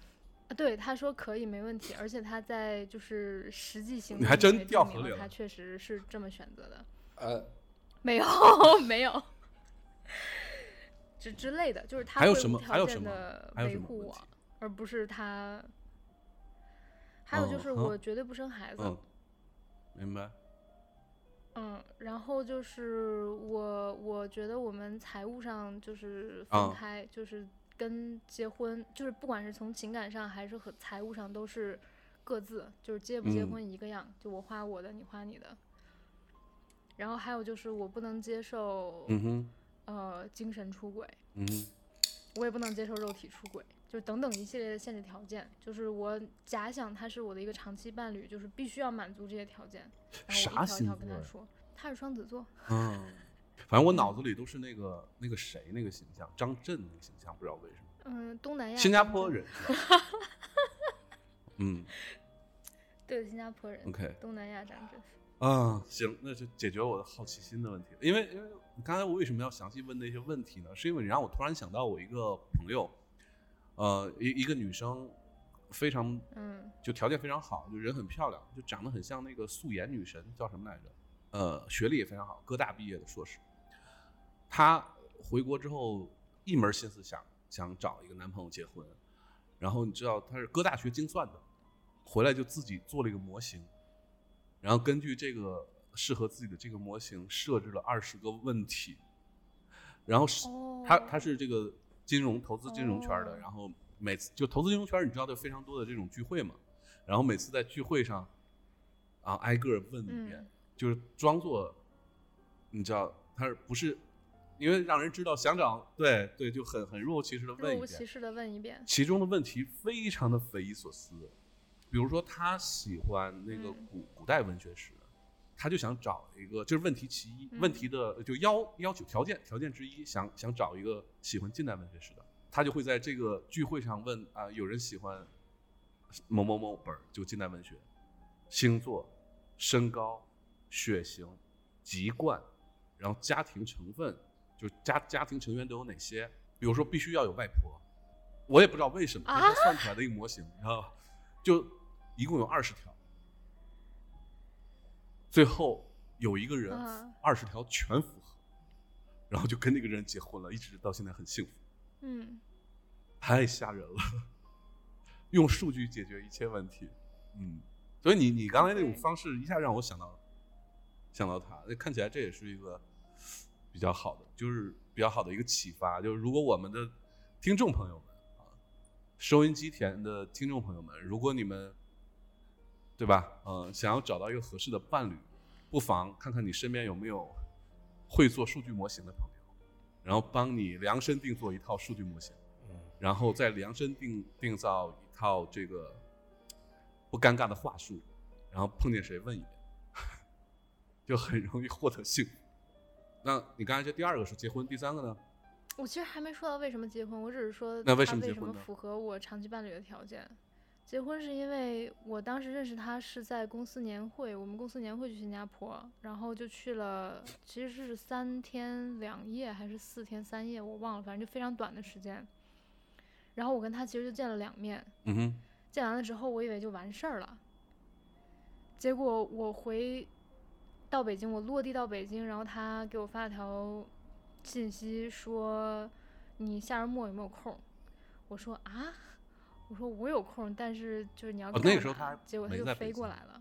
对，他说可以，没问题，而且他在就是实际行动你还真掉河里了证明了他确实是这么选择的，呃，没有没有，之之类的，就是他还有会无条什么还有什么件的维护我而不是他。还有就是我绝对不生孩子，嗯，明白。嗯，然后就是我，我觉得我们财务上就是啊。分开，就是跟结婚，就是不管是从情感上还是和财务上都是各自，就是结不结嗯。婚一个样，就我花我的，你花你的。然后还有就是我不能接受、呃精神出轨，嗯，我也不能接受肉体出轨，就是等等一系列的限制条件，就是我假想他是我的一个长期伴侣，就是必须要满足这些条件，然后啥我一条条跟他说，他是双子座。嗯，反正我脑子里都是那个那个谁那个形象，张震那个形象，不知道为什么，嗯，东南亚新加坡人是吧？嗯 对，新加坡人，OK，东南亚张震。啊，行，那就解决我的好奇心的问题。因为因为刚才我为什么要详细问那些问题呢？是因为你让我突然想到我一个朋友，呃，一一个女生，非常嗯就条件非常好，就人很漂亮，就长得很像那个素颜女神，叫什么来着？呃，学历也非常好，哥大毕业的硕士。她回国之后一门心思想想找一个男朋友结婚，然后你知道她是哥大学精算的，回来就自己做了一个模型，然后根据这个适合自己的这个模型设置了二十个问题，然后是哦，他他是这个金融投资金融圈的，哦然后每次就投资金融圈，你知道，有非常多的这种聚会嘛，然后每次在聚会上，啊挨个问一遍，嗯就是装作，你知道他是不是，因为让人知道想找对对，就很很若无其事的问一遍，若无其事的问一遍。其中的问题非常的匪夷所思，比如说他喜欢那个嗯古、古代文学史，他就想找一个，这是问题其一，嗯问题的就要要求条件条件之一，想想找一个喜欢近代文学史的，他就会在这个聚会上问啊，有人喜欢某某某本儿，就近代文学，星座、身高、血型、籍贯，然后家庭成分，就家家庭成员都有哪些，比如说必须要有外婆。我也不知道为什么，啊他算出来的一个模型，你知道吧？就一共有二十条，最后有一个人啊二十条全符合，然后就跟那个人结婚了，一直到现在很幸福，嗯，太吓人了。用数据解决一切问题，嗯，所以你你刚才那种方式一下让我想到想到他，那看起来这也是一个比较好的，就是比较好的一个启发。就是如果我们的听众朋友们啊，收音机前的听众朋友们，如果你们对吧，嗯、想要找到一个合适的伴侣，不妨看看你身边有没有会做数据模型的朋友，然后帮你量身定做一套数据模型。嗯然后再量身定定造一套这个不尴尬的话术，然后碰见谁问一遍，就很容易获得幸福。那你刚才这第二个是结婚，第三个呢？我其实还没说到为什么结婚，我只是说那为什么结婚符合我长期伴侣的条件。结婚是因为我当时认识他是在公司年会，我们公司年会去新加坡，然后就去了，其实是三天两夜还是四天三夜，我忘了，反正就非常短的时间。然后我跟他其实就见了两面，嗯哼，见完了之后，我以为就完事儿了。结果我回到北京，我落地到北京，然后他给我发了条信息说：“你下周末有没有空？”我说：“啊，我说我有空，但是就是你要那个时候他还结果他就飞过来了。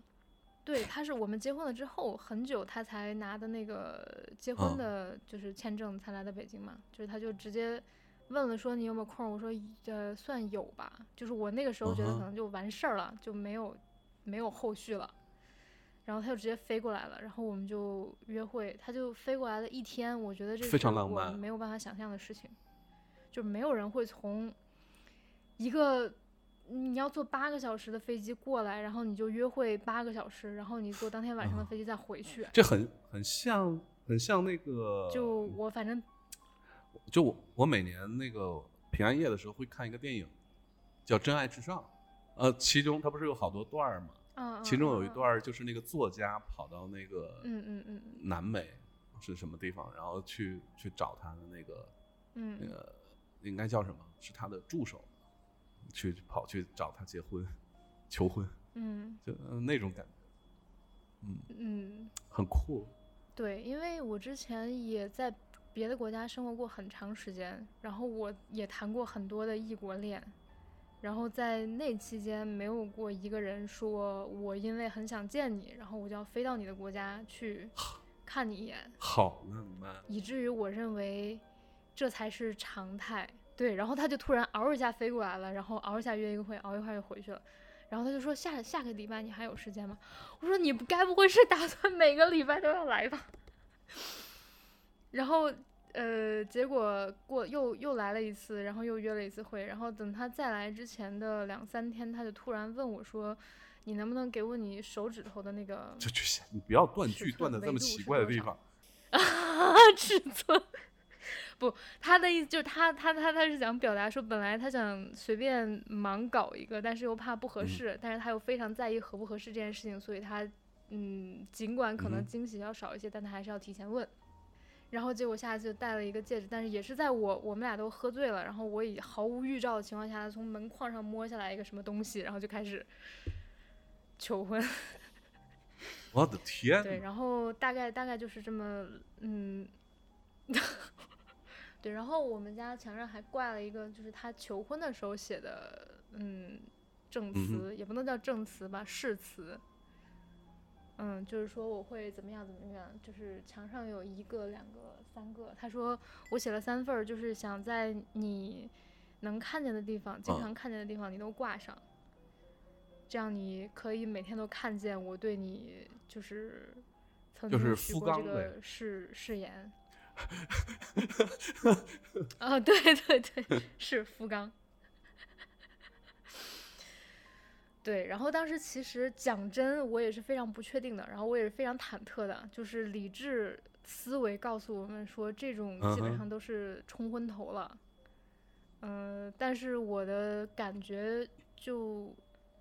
对，他是我们结婚了之后很久，他才拿的那个结嗯婚的，就是签证才来的北京嘛。就是他就直接问了说你有没有空？我说呃算有吧。就是我那个时候觉得可能就完事儿了，就没有没有后续了。然后他就直接飞过来了，然后我们就约会，他就飞过来了一天，我觉得这非常是我浪漫没有办法想象的事情，就没有人会从一个你要坐八个小时的飞机过来，然后你就约会八个小时，然后你坐当天晚上的啊飞机再回去。这很很像很像那个，就我反正就我我每年那个平安夜的时候会看一个电影，叫《真爱至上》，呃，其中它不是有好多段儿吗？嗯，其中有一嗯段儿就是那个作家跑到那个嗯嗯嗯嗯南美是什么地方，然后去去找他的那个嗯那嗯，个应该叫什么？是他的助手，去跑去找他结婚、求婚，嗯就、呃那种感觉，嗯，嗯，很酷。对，因为我之前也在别的国家生活过很长时间，然后我也谈过很多的异国恋，然后在那期间没有过一个人说我因为很想见你，然后我就要飞到你的国家去看你一眼，好浪漫，以至于我认为这才是常态。对，然后他就突然嗷一下飞过来了，然后嗷一下约一个会，嗷一下就回去了。然后他就说下下个礼拜你还有时间吗？我说你不该不会是打算每个礼拜都要来吧？然后呃，结果过又又来了一次，然后又约了一次会，然后等他再来之前的两三天，他就突然问我说：“你能不能给我你手指头的那个就就你不要断句断的这么奇怪的地方。啊 尺寸。不，他的意思就是他他他他是想表达说，本来他想随便盲搞一个，但是又怕不合嗯适，但是他又非常在意合不合适这件事情，所以他嗯，尽管可能惊喜要少一些，但他还是要提前问。然后结果下次就戴了一个戒指，但是也是在我我们俩都喝醉了，然后我以毫无预兆的情况下，从门框上摸下来一个什么东西，然后就开始求婚。我的天对，然后大概大概就是这么，嗯，对，然后我们家墙上还挂了一个，就是他求婚的时候写的，嗯，证嗯词、也不能叫证词吧，誓词。嗯，就是说我会怎么样怎么样，就是墙上有一个、两个、三个。他说我写了三份儿，就是想在你能看见的地方、经啊常看见的地方，你都挂上。这样你可以每天都看见我对你就是曾经许过这个誓誓言。啊，对对对，是福冈。对，然后当时其实讲真，我也是非常不确定的，然后我也是非常忐忑的，就是理智思维告诉我们说，这种基本上都是冲昏头了。嗯、但是我的感觉就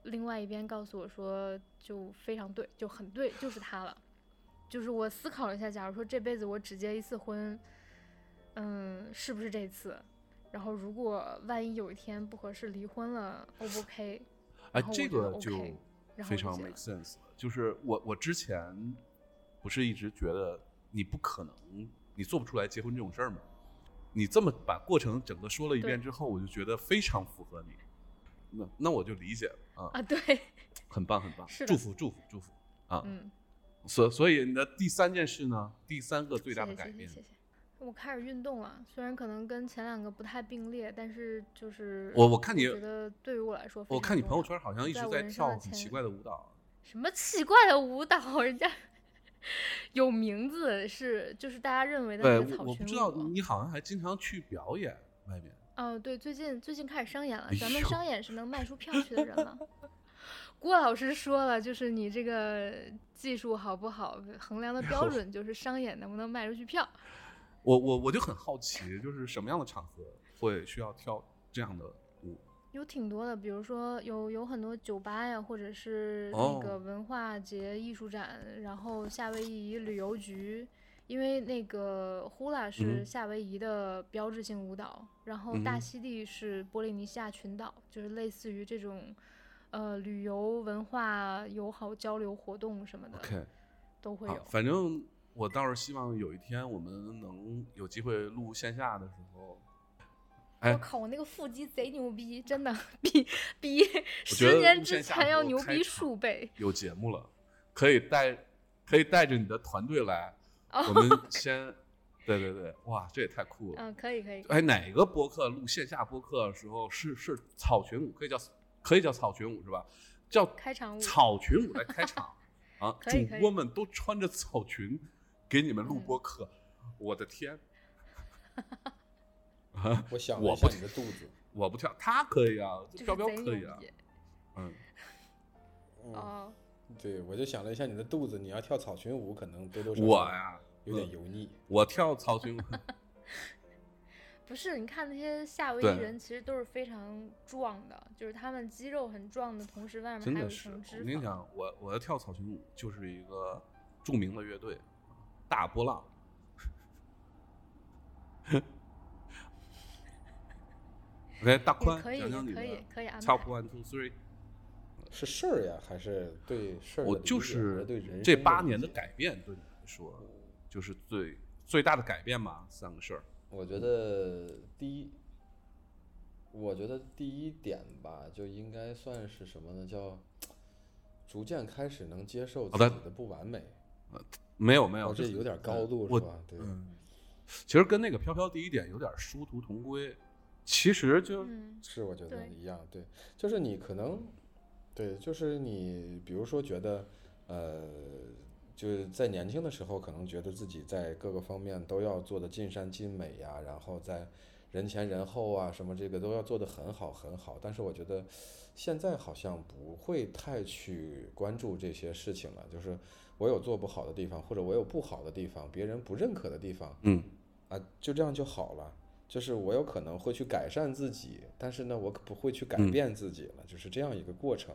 另外一边告诉我说，就非常对，就很对，就是他了。就是我思考了一下，假如说这辈子我只结一次婚，嗯，是不是这次？然后如果万一有一天不合适离婚了，O 不 OK？哎这个就非常 make 了 sense 了。就是我我之前不是一直觉得你不可能，你做不出来结婚这种事儿吗？你这么把过程整个说了一遍之后，我就觉得非常符合你。那那我就理解了啊，啊，对，很棒很棒是，祝福祝福祝福啊！嗯，所所以你的第三件事呢，第三个最大的改变，谢谢谢谢。我开始运动了，虽然可能跟前两个不太并列，但是就是我我看你觉得对于我来说非我看你朋友圈好像一直在跳很奇怪的舞蹈，什么奇怪的舞蹈，人家有名字是就是大家认为的对，那个草裙我我不知道舞你好像还经常去表演外面。哦，对，最近最近开始商演了哎，咱们商演是能卖出票去的人了。郭老师说了，就是你这个技术好不好，衡量的标准就是商演能不能卖出去票。我我我就很好奇，就是什么样的场合会需要跳这样的舞？有挺多的，比如说有有很多酒吧呀，或者是哦那个文化节、艺术展，然后夏威夷旅游局，因为那个呼啦是嗯夏威夷的标志性舞蹈，然后大嗯溪地是波利尼西亚群岛，就是类似于这种呃旅游文化友好交流活动什么的 OK，好都会有，。反正我倒是希望有一天我们能有机会录线下的时候，哎我靠，我那个腹肌贼牛逼，真的比比十年之前要牛逼数倍。有节目了，可以带可以带着你的团队来，哦我们先，对对对，哇，这也太酷了。嗯，可以可以。哎，哪个播客录线下播客的时候是是草裙舞，可以叫可以叫草裙舞是吧？叫开场舞。草裙舞来 开场。啊！主播们都穿着草裙给你们录嗯播课，我的天！我想我不你的肚子，我不跳，他可以啊，就是飘飘可以啊，嗯，嗯，哦，对，我就想了一下你的肚子，你要跳草裙舞，可能多多少少我呀，有点嗯油腻。我跳草裙舞，不是，你看那些夏威夷人，其实都是非常壮的，就是他们肌肉很壮的同时，外面还有一真的是。我层脂肪。我跟你讲，我我要跳草裙舞就是一个著名的乐队，大波浪。OK，大也宽，可以，讲讲你的也可以，可以安 Top 排。One Two Three。是事儿呀，还是对事儿的我就是对人这八年的改变对你来说，就是最最大的改变嘛，三个事儿。我觉得第一，我觉得第一点吧，就应该算是什么呢？叫逐渐开始能接受自己的不完美。没有没有，哦，这是有点高度是吧？对，嗯，其实跟那个飘飘第一点有点殊途同归，其实就嗯，是我觉得一样。对，就是你可能，对，就是你，比如说觉得，呃，就是在年轻的时候，可能觉得自己在各个方面都要做的尽善尽美呀，然后在人前人后啊，什么这个都要做得很好很好。但是我觉得现在好像不会太去关注这些事情了，就是我有做不好的地方，或者我有不好的地方，别人不认可的地方，嗯啊，就这样就好了。就是我有可能会去改善自己，但是呢，我可不会去改嗯变自己了，就是这样一个过程。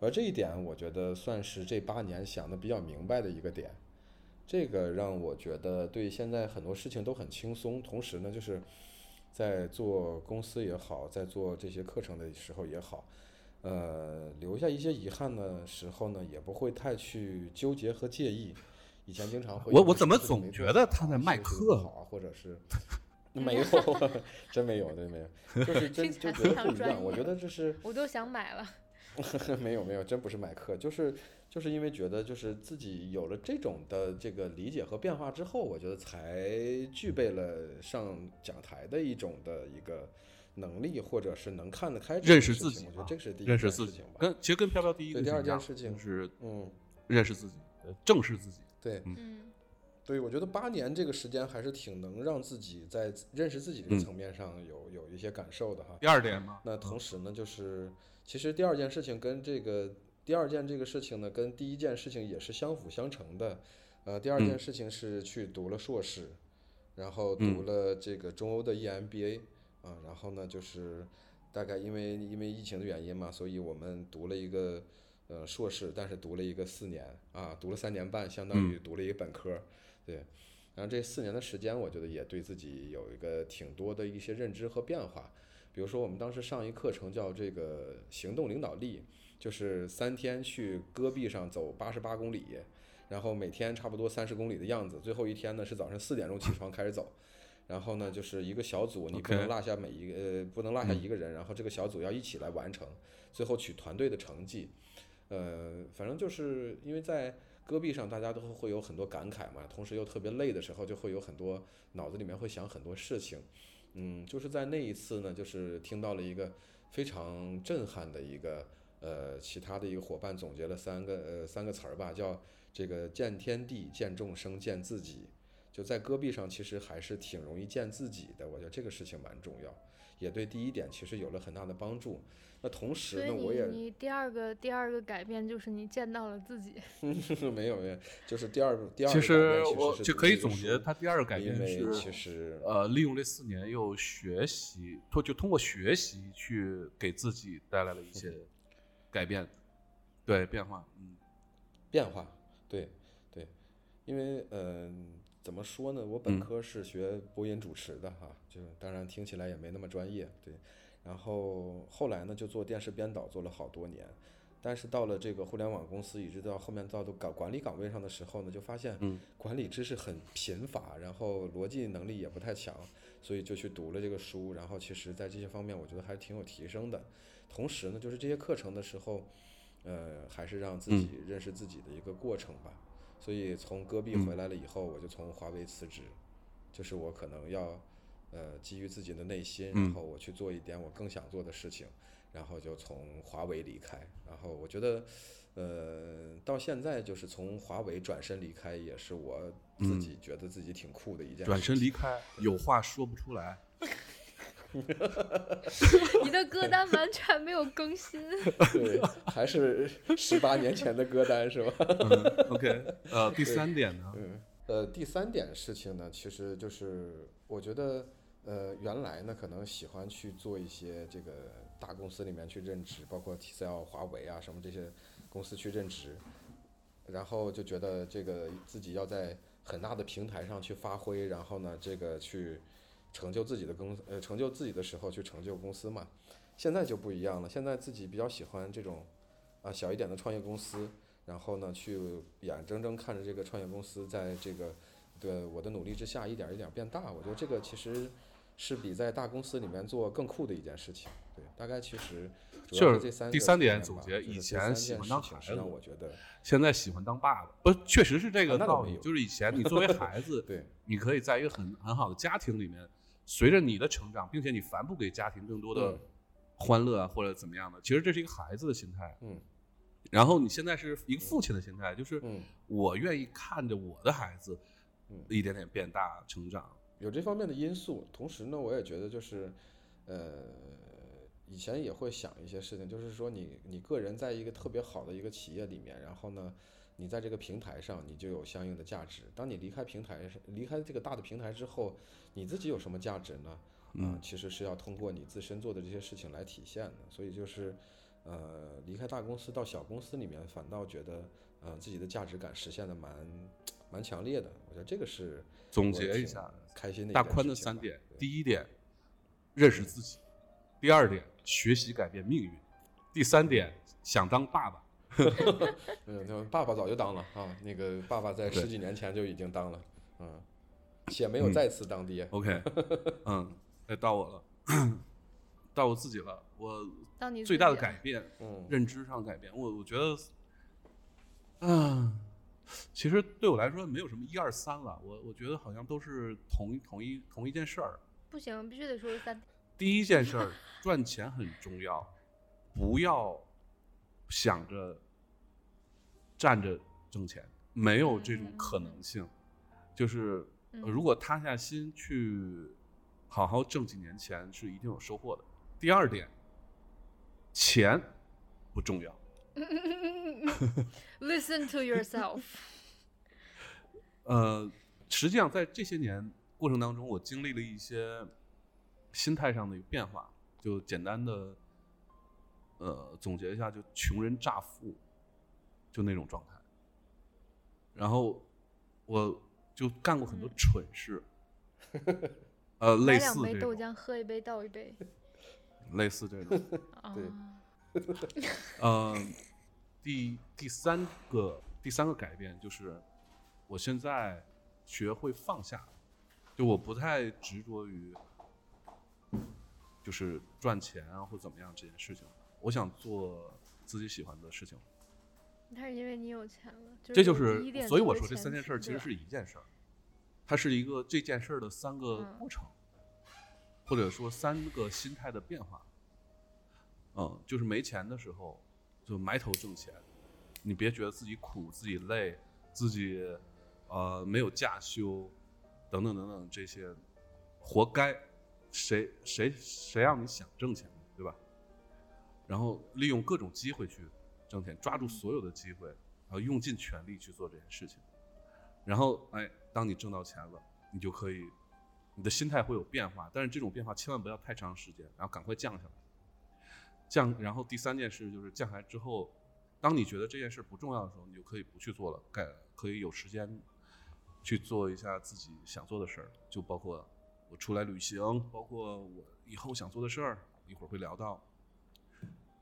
而这一点，我觉得算是这八年想的比较明白的一个点。这个让我觉得对现在很多事情都很轻松，同时呢，就是在做公司也好，在做这些课程的时候也好，呃，留下一些遗憾的时候呢，也不会太去纠结和介意。以前经常会我我怎么总觉得他在卖课好啊，或者是没有，真没有，真没有，就是真就觉得不一样。我觉得这是我都想买了。没有没有，真不是买课，就是就是因为觉得就是自己有了这种的这个理解和变化之后，我觉得才具备了上讲台的一种的一个能力，或者是能看得开认识自己我觉得这个是第一认识自己件事情，吧。跟其实跟飘飘第一个对第二件事情就是嗯，认识自己，呃正视自己。对，嗯，对，我觉得八年这个时间还是挺能让自己在认识自己这个嗯层面上有有一些感受的哈。第二点嘛，那同时呢，就是其实第二件事情跟这个第二件这个事情呢，跟第一件事情也是相辅相成的。呃，第二件嗯事情是去读了硕士，然后嗯读了这个中欧的 E EMBA 啊，然后呢就是大概因为因为疫情的原因嘛，所以我们读了一个呃硕士，但是读了一个四年啊，读了三年半，相当于读了一个本科，对。然后这四年的时间，我觉得也对自己有一个挺多的一些认知和变化。比如说，我们当时上一课程叫这个行动领导力，就是三天去戈壁上走八十八公里，然后每天差不多三十公里的样子。最后一天呢是早上四点钟起床开始走，然后呢就是一个小组，你不能落下每一个呃不能落下一个人，然后这个小组要一起来完成，最后取团队的成绩。呃，反正就是因为在戈壁上，大家都会有很多感慨嘛，同时又特别累的时候，就会有很多脑子里面会想很多事情。嗯，就是在那一次呢，就是听到了一个非常震撼的一个呃，其他的一个伙伴总结了三个呃三个词儿吧，叫这个见天地、见众生、见自己。就在戈壁上，其实还是挺容易见自己的，我觉得这个事情蛮重要，也对第一点其实有了很大的帮助。那同时呢，我也你你第二个第二个改变就是你见到了自己。没有没有，就是第二第二个改其实变其实是我就可以总结他第二个改变因为是其实呃，利用这四年又学习，通就通过学习去给自己带来了一些改变，对变化，嗯变化，对对，因为嗯、怎么说呢？我本嗯科是学播音主持的哈，就当然听起来也没那么专业，对。然后后来呢，就做电视编导做了好多年，但是到了这个互联网公司，一直到后面到的岗管理岗位上的时候呢，就发现嗯管理知识很贫乏，然后逻辑能力也不太强，所以就去读了这个书。然后其实在这些方面，我觉得还是挺有提升的。同时呢，就是这些课程的时候，呃，还是让自己认识自己的一个过程吧。所以从戈壁回来了以后，我就从华为辞职，就是我可能要，呃，基于自己的内心，然嗯后我去做一点我更想做的事情，然后就从华为离开。然后我觉得，呃，到现在就是从华为转身离开，也是我自己觉得自己挺酷的一件事情。转身离开，有话说不出来，你的歌单完全没有更新。对，还是十八年前的歌单是吧？嗯，OK，呃，第三点呢，嗯，呃，第三点事情呢，其实就是我觉得，呃，原来呢可能喜欢去做一些这个大公司里面去任职，包括 TCL、华为啊什么这些公司去任职，然后就觉得这个自己要在很大的平台上去发挥，然后呢，这个去成就自己的公呃成就自己的时候去成就公司嘛。现在就不一样了，现在自己比较喜欢这种啊小一点的创业公司，然后呢去眼睁睁看着这个创业公司在这个对我的努力之下一点儿一点儿变大，我觉得这个其实是比在大公司里面做更酷的一件事情。对，大概其实主就是这三第三点总结以前喜欢当孩子我觉得现在喜欢当爸爸，不，确实是这啊个道理。就是以前 你作为孩子，对你可以在一个很很好的家庭里面，随着你的成长，并且你反哺给家庭更多的嗯欢乐啊，或者怎么样的，其实这是一个孩子的心态。嗯然后你现在是一个父亲的心态，就是嗯我愿意看着我的孩子嗯一点点变大成长。有这方面的因素，同时呢，我也觉得就是，呃，以前也会想一些事情，就是说你你个人在一个特别好的一个企业里面，然后呢，你在这个平台上你就有相应的价值。当你离开平台，离开这个大的平台之后，你自己有什么价值呢？嗯、其实是要通过你自身做的这些事情来体现的。所以就是，呃，离开大公司到小公司里面，反倒觉得，呃，自己的价值感实现的蛮蛮强烈的。我觉得这个是总结一下，开心的大宽的三点：第一点，认识自己；第二点，学习改变命运；第三点，想当爸爸。嗯，那爸爸早就当了啊，那个爸爸在十几年前就已经当了，嗯，且没有嗯再次当爹。OK，嗯，那，到我了，到我自己了。我最大的改变，嗯认知上的改变，我我觉得，嗯，其实对我来说没有什么一二三了，我我觉得好像都是同一同一同一件事儿。不行，必须得说三。第一件事儿，赚钱很重要，不要想着站着挣钱，没有这种可能性。就是呃如果塌下心去好好挣几年钱，是一定有收获的。第二点，钱不重要。Listen to yourself。呃，实际上在这些年过程当中，我经历了一些心态上的变化，就简单的呃总结一下，就穷人乍富，就那种状态。然后我就干过很多蠢事，呃，类买两杯豆浆，喝一杯倒一杯。类似这种。对，嗯，第第三个第三个改变就是，我现在学会放下，就我不太执着于就是赚钱啊或怎么样这件事情，我想做自己喜欢的事情。那是因为你有钱了，这就是，所以我说这三件事儿其实是一件事儿，它是一个这件事儿的三个嗯。过程，或者说三个心态的变化。嗯，就是没钱的时候就埋头挣钱，你别觉得自己苦、自己累、自己呃没有假休等等等等这些，活该。谁谁谁让你想挣钱，对吧？然后利用各种机会去挣钱，抓住所有的机会，然后用尽全力去做这件事情。然后，哎，当你挣到钱了，你就可以，你的心态会有变化，但是这种变化千万不要太长时间，然后赶快降下来。降，然后第三件事就是降下来之后，当你觉得这件事不重要的时候，你就可以不去做了，改可以有时间去做一下自己想做的事儿，就包括我出来旅行，包括我以后想做的事儿，一会儿会聊到，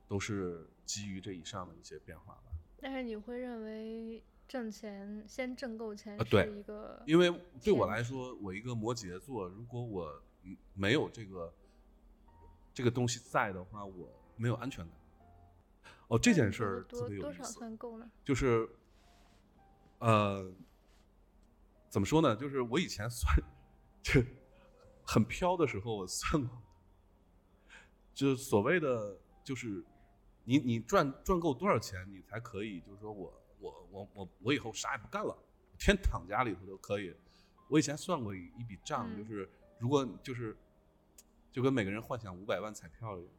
都是基于这以上的一些变化吧。但是你会认为挣钱先挣够钱啊对是一个，因为对我来说，我一个摩羯座，如果我嗯没有这个这个东西在的话，我没有安全感。哦，这件事儿特多多少别有意思，算够呢？就是呃，怎么说呢？就是我以前算就很飘的时候，我算过，就是所谓的就是你你赚赚够多少钱，你才可以，就是说我我我我我以后啥也不干了，天躺家里头都可以。我以前算过一一笔账，嗯就是如果就是就跟每个人幻想五百万彩票一样，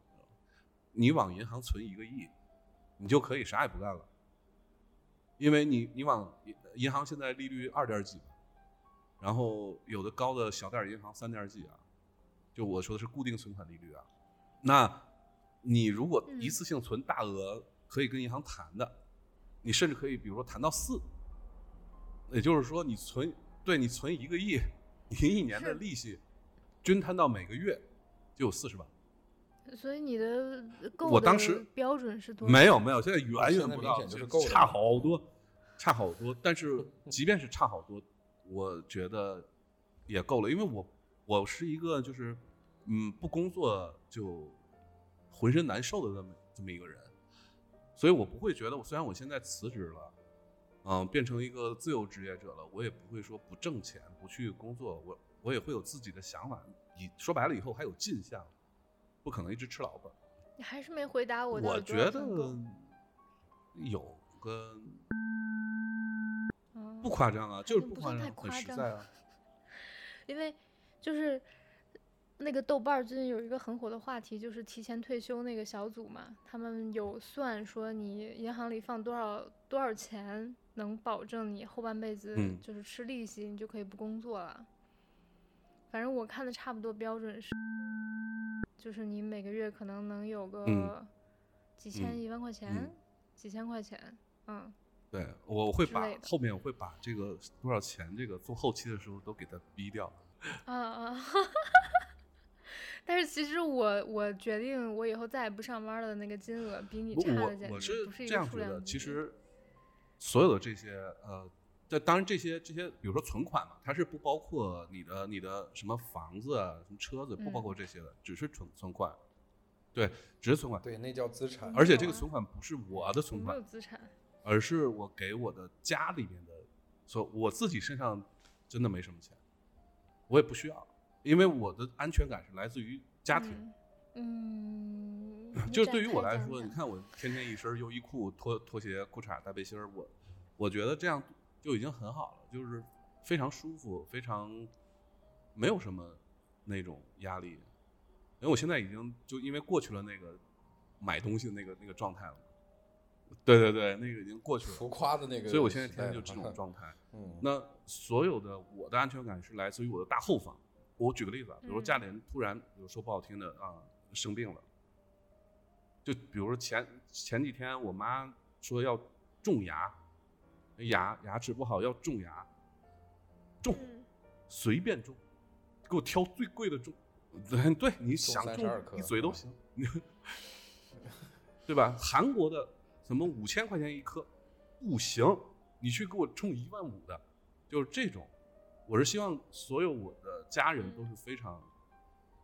你往银行存一个亿，你就可以啥也不干了。因为你你往银银行现在利率二点几，然后有的高的小点儿银行三点几啊，就我说的是固定存款利率啊。那你如果一嗯次性存大额，可以跟银行谈的，你甚至可以比如说谈到四，也就是说你存对你存一个亿，你一年的利息均摊到每个月就有四十万。所以你的够我当时标准是多少？没有没有，现在远远不到，就是够差好多，差好多。但是即便是差好多，我觉得也够了，因为我我是一个就是嗯不工作就浑身难受的这么这么一个人，所以我不会觉得我虽然我现在辞职了，嗯，变成一个自由职业者了，我也不会说不挣钱不去工作，我我也会有自己的想法。以说白了以后还有进项，不可能一直吃老本。你还是没回答我的我觉得有个嗯不夸张啊，就是不夸张很实在啊。因为就是那个豆瓣最近有一个很火的话题，就是提前退休那个小组嘛，他们有算说你银行里放多少多少钱能保证你后半辈子嗯就是吃利息，你就可以不工作了。反正我看的差不多标准是，就是你每个月可能能有个嗯几千、嗯一万块钱，嗯几千块钱，嗯，对，我会把后面我会把这个多少钱这个做后期的时候都给它逼掉。啊啊！但是其实我我决定我以后再也不上班了的那个金额比你我差的简我直不是一个是这样觉得，数量其实所有的这些呃，这当然这些这些，比如说存款嘛，它是不包括你的你的什么房子啊、什么车子，不包嗯括这些的，只是存存款。对，只是存款。对，那叫资产。而且这个存款不是我的存款没有，资产，而是我给我的家里面的，所我自己身上真的没什么钱，我也不需要，因为我的安全感是来自于家庭。嗯，嗯 就是对于我来说，你看我天天一身优衣库、拖拖鞋、裤衩、大背心儿，我我觉得这样就已经很好了，就是非常舒服，非常没有什么那种压力。因为我现在已经就因为过去了那个买东西的那个那个状态了，对对对，那个已经过去了，浮夸的那个所以我现在天天就这种状态。嗯，那所有的我的安全感是来自于我的大后方。我举个例子啊，比如说家里人突然，比如说不好听的啊，生病了，就比如说前前几天我妈说要种牙，牙牙齿不好要种牙，种，随便种，给我挑最贵的种。对，对你想32中颗一嘴都啊行，对吧？韩国的什么五千块钱一颗不行，你去给我冲一万五的，就是这种。我是希望所有我的家人都是非常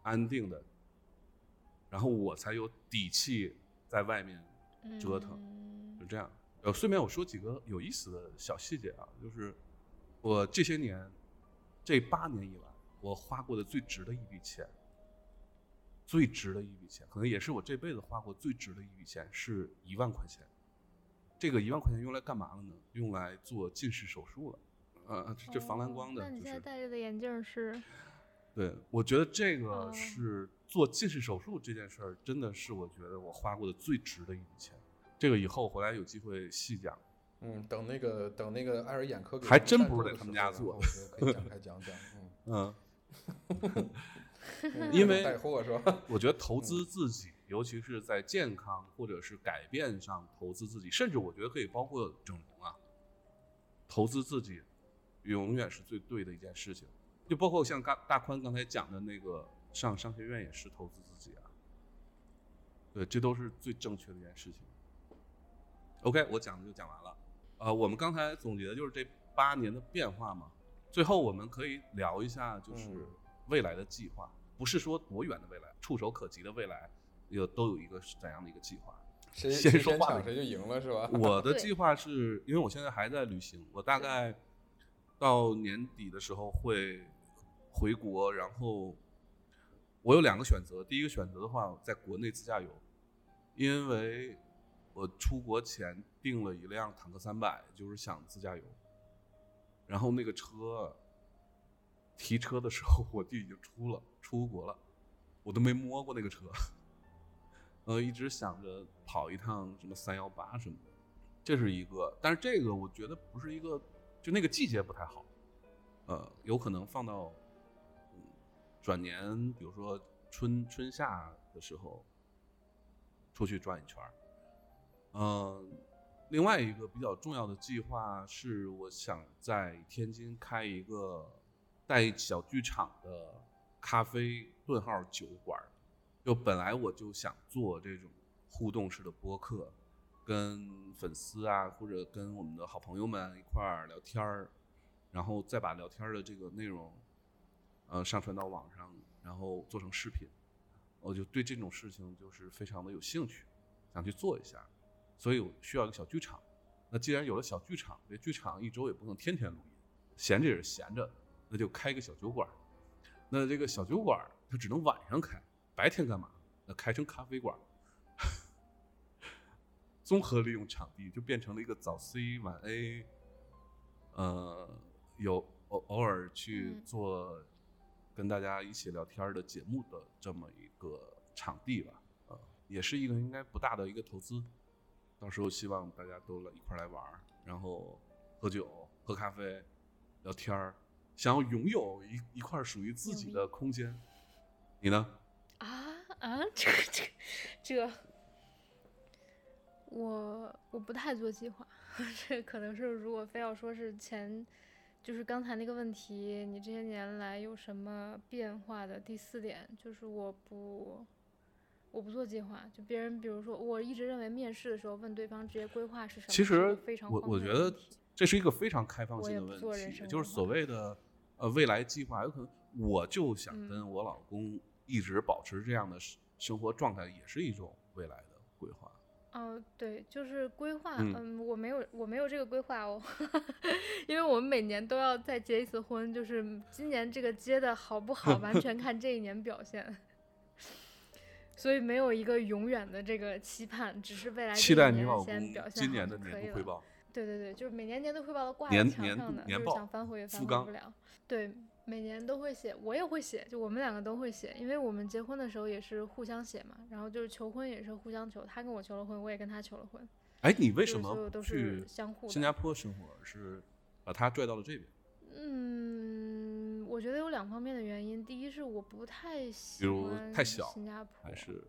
安定的，然后我才有底气在外面折腾。嗯就这样。呃，顺便我说几个有意思的小细节啊，就是我这些年，这八年以来，我花过的最值的一笔钱，最值的一笔钱，可能也是我这辈子花过最值的一笔钱，是一万块钱。这个一万块钱用来干嘛了呢？用来做近视手术了。呃，这这防蓝光的，哦那你现在戴着的眼镜是？对，我觉得这个哦是做近视手术这件事儿，真的是我觉得我花过的最值的一笔钱。这个以后回来有机会细讲。嗯，等那个等那个爱尔眼科给还真不是在他们家做我觉得可以展开讲讲。嗯 因为带货是吧？我觉得投资自己，尤其是在健康或者是改变上投资自己，甚至我觉得可以包括整容啊，投资自己永远是最对的一件事情。就包括像刚大宽刚才讲的那个上商学院也是投资自己啊，对，这都是最正确的一件事情。OK，我讲的就讲完了。呃，我们刚才总结的就是这八年的变化嘛。最后我们可以聊一下，就是嗯未来的计划，不是说多远的未来，触手可及的未来，有都有一个怎样的一个计划。谁先说话谁就赢了是吧？我的计划是因为我现在还在旅行，我大概到年底的时候会回国，然后我有两个选择。第一个选择的话，在国内自驾游，因为我出国前订了一辆坦克三百，就是想自驾游。然后那个车提车的时候，我弟已经出了出国了，我都没摸过那个车。呃，一直想着跑一趟什么三幺八什么的，这是一个。但是这个我觉得不是一个，就那个季节不太好，呃，有可能放到转年，比如说春春夏的时候出去转一圈儿。嗯、另外一个比较重要的计划是，我想在天津开一个带小剧场的咖啡顿号酒馆。就本来我就想做这种互动式的播客，跟粉丝啊或者跟我们的好朋友们一块儿聊天儿，然后再把聊天儿的这个内容，呃，上传到网上，然后做成视频。我就对这种事情就是非常的有兴趣，想去做一下，所以我需要一个小剧场。那既然有了小剧场，这剧场一周也不能天天录音，闲着也是闲着，那就开一个小酒馆。那这个小酒馆它只能晚上开，白天干嘛？那开成咖啡馆，综合利用场地，就变成了一个早 C 晚 A，呃，有偶偶尔去嗯做跟大家一起聊天的节目的这么一个场地吧，呃，也是一个应该不大的一个投资。到时候希望大家都来一块来玩儿，然后喝酒、喝咖啡、聊天儿，想要拥有一一块属于自己的空间。你呢？啊啊，这个这个这，我我不太做计划，这可能是如果非要说是前，就是刚才那个问题，你这些年来有什么变化的第四点，就是我不我不做计划，就别人比如说，我一直认为面试的时候问对方职业规划是什么，其实非常我我觉得这是一个非常开放性的问题，就是所谓的呃未来计划，有可能我就想嗯跟我老公一直保持这样的生生活状态，也是一种未来的规划。哦，对，就是规划，嗯嗯，我没有，我没有这个规划哦，因为我们每年都要再结一次婚，就是今年这个结的好不好，完全看这一年表现，所以没有一个永远的这个期盼，只是未来这期待你老公先表现好今年的。年度汇报。对对对，就是每年年度汇报都挂在墙上的，就是想反悔也反悔不了。对，每年都会写，我也会写，就我们两个都会写，因为我们结婚的时候也是互相写嘛，然后就是求婚也是互相求，他跟我求了婚，我也跟他求了婚，哎，你为什么都是去相互的。新加坡生活，是把他拽到了这边？嗯，我觉得有两方面的原因，第一是我不太喜欢太小新加坡，还是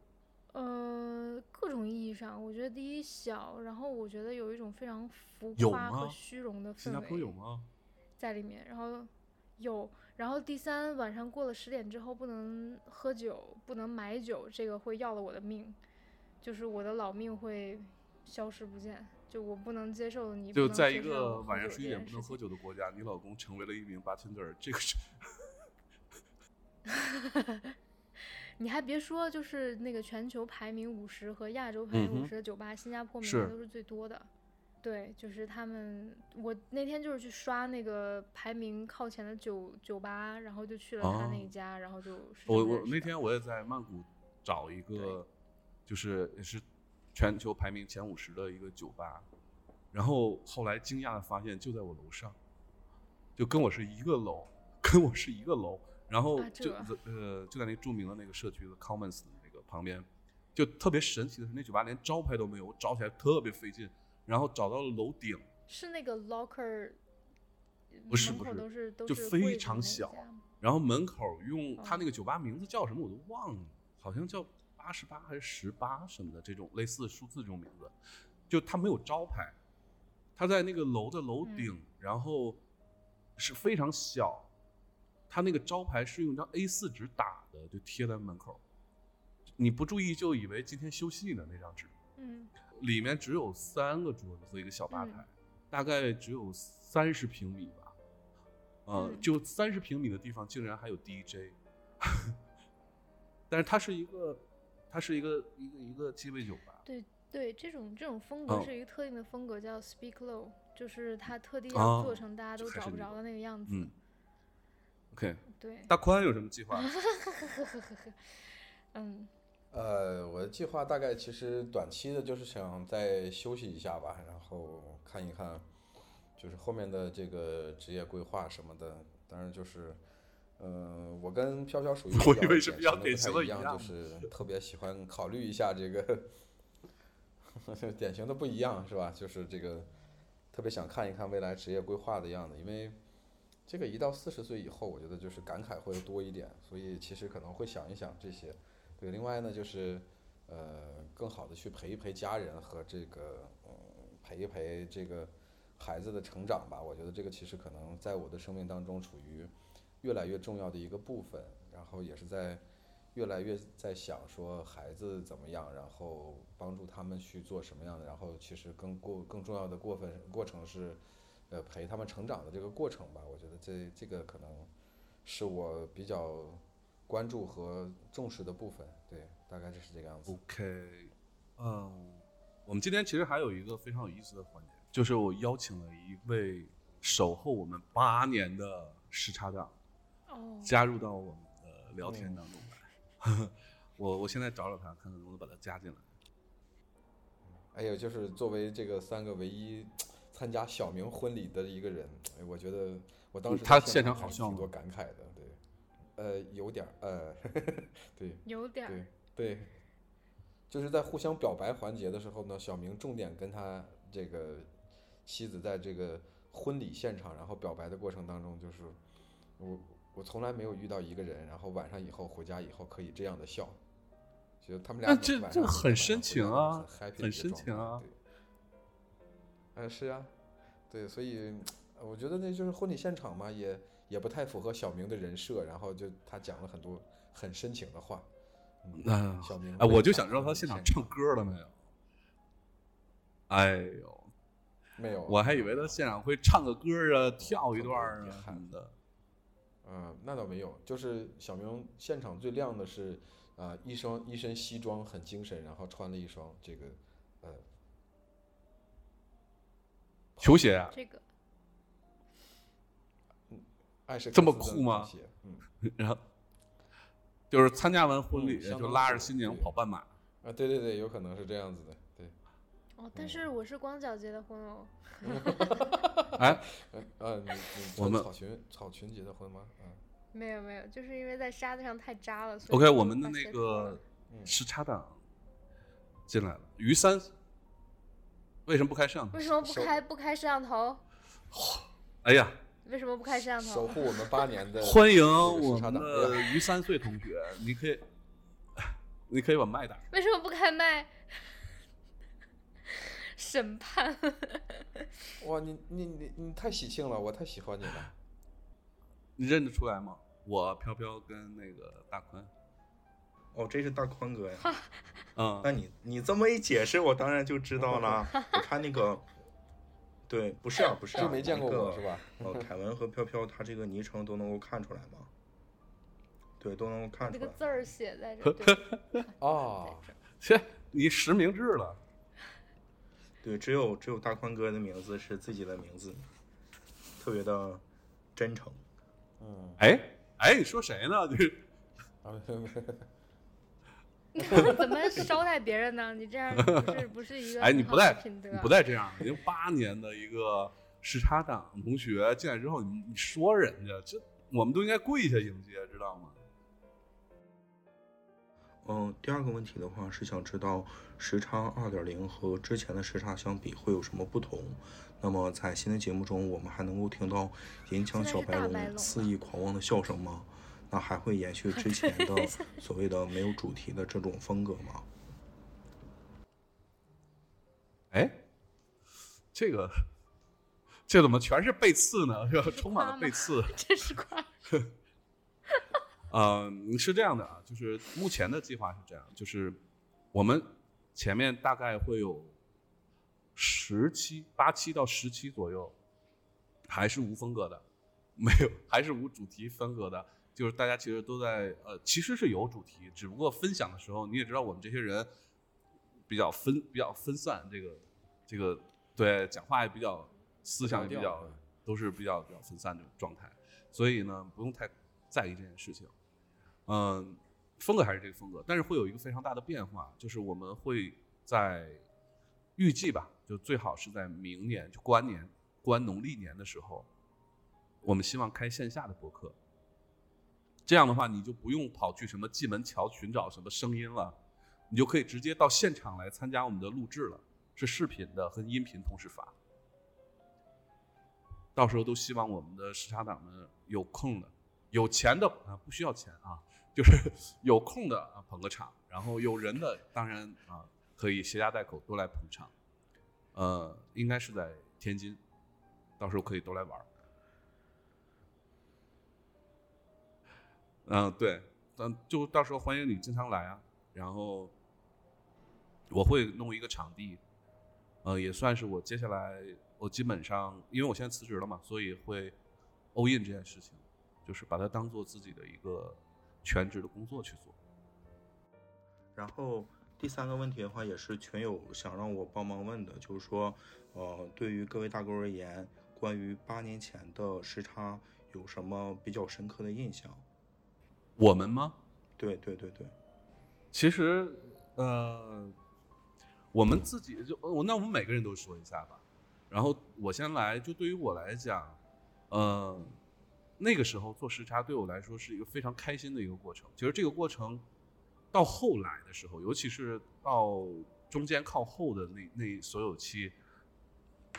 呃，各种意义上，我觉得第一小，然后我觉得有一种非常浮夸和虚荣的氛围。在里面，然后有。然后第三，晚上过了十点之后不能喝酒，不能买酒，这个会要了我的命，就是我的老命会消失不见。就我不能接受你就在一个晚上十一点不能喝酒的国家，你老公成为了一名 bartender，这个是 你还别说，就是那个全球排名五十和亚洲排名五十的酒吧，新加坡名是字都是最多的。对，就是他们，我那天就是去刷那个排名靠前的酒酒吧，然后就去了他那一哦家，然后就我我那天我也在曼谷找一个，就是也是全球排名前五十的一个酒吧，然后后来惊讶的发现就在我楼上，就跟我是一个楼，跟我是一个楼，然后啊就这呃就在那著名的那个社区的 Commons 那个旁边，就特别神奇的是那酒吧连招牌都没有，我找起来特别费劲，然后找到了楼顶，是那个 locker，不是不是都是都就非常小然后门口用他哦那个酒吧名字叫什么我都忘了，好像叫八十八还是十八什么的这种类似数字这种名字，就他没有招牌，他在那个楼的楼嗯顶，然后是非常小，他那个招牌是用张 A 4纸打的，就贴在门口，你不注意就以为今天休息呢那张纸，嗯，里面只有三个桌子和一个小吧嗯台，大概只有三十平米吧。呃，嗯就三十平米的地方竟然还有 DJ，但是它是一个，它是一个一个一个鸡尾酒吧。对对，这种这种风格哦是一个特定的风格，叫 speak low，就是它特地做成大家都找不着的那个样子。嗯，OK，对，大宽有什么计划？嗯呃，我的计划大概其实短期的就是想再休息一下吧，然后看一看，就是后面的这个职业规划什么的。当然就是，呃、我跟飘飘属于我比较典典型的不太一样，样就是特别喜欢考虑一下这个，典型的不一样是吧？就是这个特别想看一看未来职业规划的样子，因为这个一到四十岁以后，我觉得就是感慨会多一点，所以其实可能会想一想这些。对，另外呢就是呃，更好的去陪一陪家人和这个嗯，陪一陪这个孩子的成长吧。我觉得这个其实可能在我的生命当中处于越来越重要的一个部分，然后也是在越来越在想说孩子怎么样，然后帮助他们去做什么样的，然后其实更过更重要的过分过程是呃陪他们成长的这个过程吧。我觉得这这个可能是我比较关注和重视的部分，对，大概就是这个样子。OK，嗯，我们今天其实还有一个非常有意思的环节，就是我邀请了一位守候我们八年的时差党哦，加入到我们的聊天当中来。我我现在找找他，看看能不能把他加进来。还有就是作为这个三个唯一参加小明婚礼的一个人，哎我觉得我当时在他现场好像挺多感慨的，对，呃，有点儿，呃，对有点儿对对，就是在互相表白环节的时候呢，小明重点跟他这个妻子在这个婚礼现场，然后表白的过程当中，就是我我从来没有遇到一个人，然后晚上以后回家以后可以这样的笑，觉得他们俩那这这很深情啊很深情啊对。哎，是啊，对，所以呃我觉得那就是婚礼现场嘛，也也不太符合小明的人设，然后就他讲了很多很深情的话。嗯，嗯，小明哎，我就想知道他现场唱歌了没有？哎呦，没有，我还以为他现场会唱个歌啊，跳一段啊什遗憾么的。嗯，那倒没有，就是小明现场最亮的是，啊、一双一身西装很精神，然后穿了一双这个呃球鞋啊，这个艾什这么酷吗嗯 然后就是参加完婚礼嗯就拉着新娘跑半马。啊，对对对，有可能是这样子的，对，哦，但是我是光脚结的婚哦。哎，嗯呃，你你我们草裙草裙结的婚吗？嗯，没有没有，就是因为在沙子上太扎了。所以 OK，我们的那个嗯时差党进来了，于三为什么不开摄像头为？什么不开不开摄像头？哎呀，为什么不开摄像头？守护我们八年的 欢迎我们的于三岁同学，你可以，你可以把麦打开。为什么不开麦？审判。哇，你你你你太喜庆了，我太喜欢你了。你认得出来吗？我飘飘跟那个大宽，哦，这是大宽哥呀。嗯，那你你这么一解释，我当然就知道了。我看那个，对，不是啊，不是啊，就没见过我是吧？呃，凯文和飘飘他这个昵称都能够看出来吗？对，都能够看出来。这个字儿写在这儿，哦，切，你实名制了。对，只有只有大宽哥的名字是自己的名字，特别的真诚。嗯，哎哎，你说谁呢？就是啊，没有没有你怎么怎么捎带别人呢？你这样不是不是一个哎，你不带你不带这样，已经八年的一个时差党同学进来之后，你你说人家，这我们都应该跪下迎接，知道吗？嗯，第二个问题的话是想知道时差二点零和之前的时差相比会有什么不同？那么在新的节目中，我们还能够听到银枪小白龙肆意狂妄的笑声吗？那还会延续之前的 所谓的没有主题的这种风格吗？哎，这个这怎么全是背刺呢？是吧？充满了背刺。这是快。嗯，是这样的啊，就是目前的计划是这样，就是我们前面大概会有十期、八期到十期左右，还是无风格的，没有，还是无主题风格的，就是大家其实都在呃，其实是有主题，只不过分享的时候，你也知道我们这些人比较分比较分散，这个这个对讲话也比较思想也比较都是比较比较分散的状态，所以呢，不用太在意这件事情。嗯，风格还是这个风格，但是会有一个非常大的变化，就是我们会在预计吧，就最好是在明年就过完年、过完农历年的时候，我们希望开线下的播客。这样的话，你就不用跑去什么蓟门桥寻找什么声音了，你就可以直接到现场来参加我们的录制了，是视频的和音频同时发。到时候都希望我们的时差党们有空的、有钱的啊，不需要钱啊，就是 有空的啊捧个场，然后有人的当然啊可以携家带口都来捧场。呃，应该是在天津，到时候可以都来玩儿。嗯，对，嗯，就到时候欢迎你经常来啊。然后我会弄一个场地，呃，也算是我接下来我基本上，因为我现在辞职了嘛，所以会 all in 这件事情，就是把它当做自己的一个全职的工作去做。然后第三个问题的话，也是群友想让我帮忙问的，就是说，呃，对于各位大哥而言，关于八年前的时差有什么比较深刻的印象？我们吗？对对对对，其实，呃，我们自己就我那我们每个人都说一下吧。然后我先来，就对于我来讲，呃，那个时候做时差对我来说是一个非常开心的一个过程。其实这个过程到后来的时候，尤其是到中间靠后的那那所有期，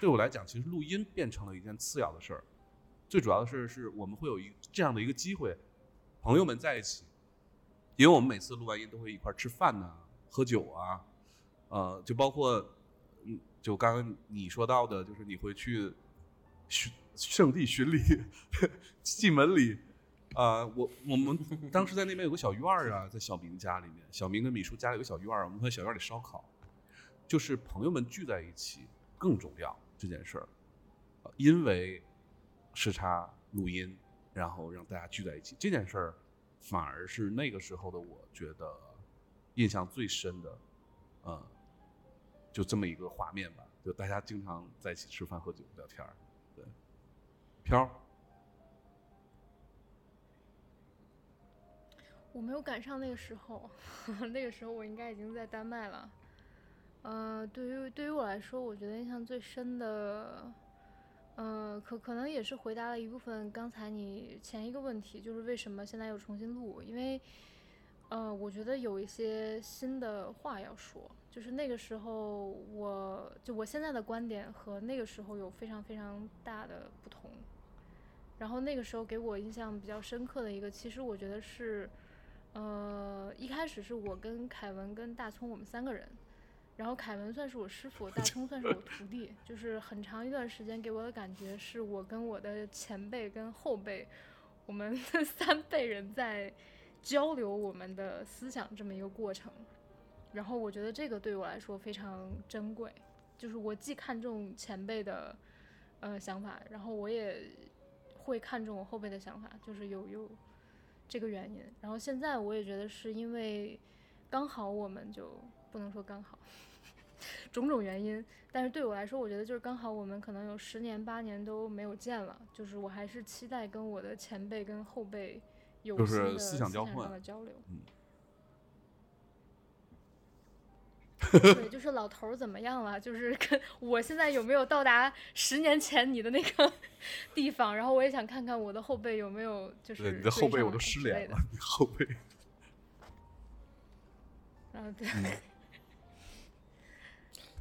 对我来讲，其实录音变成了一件次要的事儿。最主要的事，是我们会有一这样的一个机会，朋友们在一起，因为我们每次录完音都会一块儿吃饭呐、喝酒啊，呃，就包括，嗯，就刚刚你说到的，就是你会去巡圣地巡礼，进门礼，啊、我我们当时在那边有个小院儿啊，在小明家里面，小明跟米叔家里有个小院儿，我们会在小院儿里烧烤，就是朋友们聚在一起更重要这件事儿，呃因为时差录音，然后让大家聚在一起。这件事儿，反而是那个时候的我觉得印象最深的，嗯，就这么一个画面吧，就大家经常在一起吃饭、喝酒、聊天儿，对，飘，我没有赶上那个时候，那个时候我应该已经在丹麦了。呃，对于对于我来说，我觉得印象最深的，呃，可可能也是回答了一部分刚才你前一个问题，就是为什么现在又重新录，因为，呃，我觉得有一些新的话要说，就是那个时候我就我现在的观点和那个时候有非常非常大的不同。然后那个时候给我印象比较深刻的一个，其实我觉得是，呃，一开始是我跟凯文跟大葱我们三个人，然后凯文算是我师傅，大葱算是我徒弟，就是很长一段时间给我的感觉是我跟我的前辈跟后辈我们三辈人在交流我们的思想这么一个过程。然后我觉得这个对我来说非常珍贵，就是我既看重前辈的呃想法，然后我也会看重我后辈的想法，就是有有这个原因。然后现在我也觉得是因为刚好我们就不能说刚好，种种原因，但是对我来说，我觉得就是刚好我们可能有十年八年都没有见了，就是我还是期待跟我的前辈跟后辈有就是思想交上换的交流。嗯对，就是老头儿怎么样了？就是跟我现在有没有到达十年前你的那个地方？然后我也想看看我的后辈有没有就是对，你的后辈我都失联了，你后辈。然后对，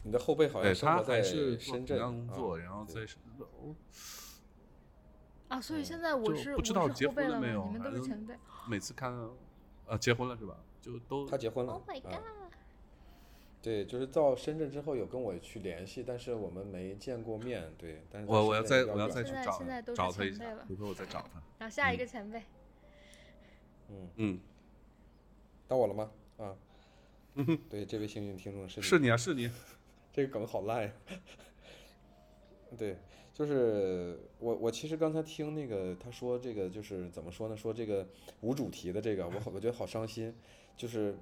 你的后辈好像生活在还是深圳工作，然后对在深圳。哦啊，所以嗯现在我是不知道结？婚了没有你们都是前辈。每次看，呃，结婚了是吧？就都他结婚了 Oh my 啊 god！对，就是到深圳之后有跟我去联系，但是我们没见过面。对，但是我我要再我要再去找找他一下回头我再找他。然后下一嗯个前辈，嗯，嗯，到我了吗？啊，对，这位幸运听众是你是你啊，是你。这个梗好烂呀。对，就是我我其实刚才听那个他说这个就是怎么说呢？说这个无主题的这个，我好我觉得好伤心。就是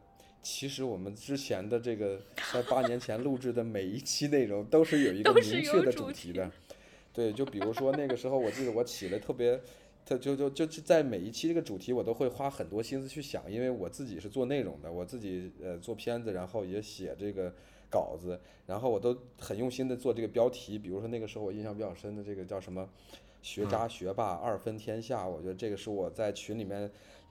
其实我们之前的这个在八年前录制的每一期内容都是有一个明确的主题的。对，就比如说那个时候，我记得我起了特别，他就就就是在每一期这个主题，我都会花很多心思去想，因为我自己是做内容的，我自己呃做片子，然后也写这个稿子，然后我都很用心的做这个标题。比如说那个时候我印象比较深的这个叫什么“学渣学霸二分天下”，我觉得这个是我在群里面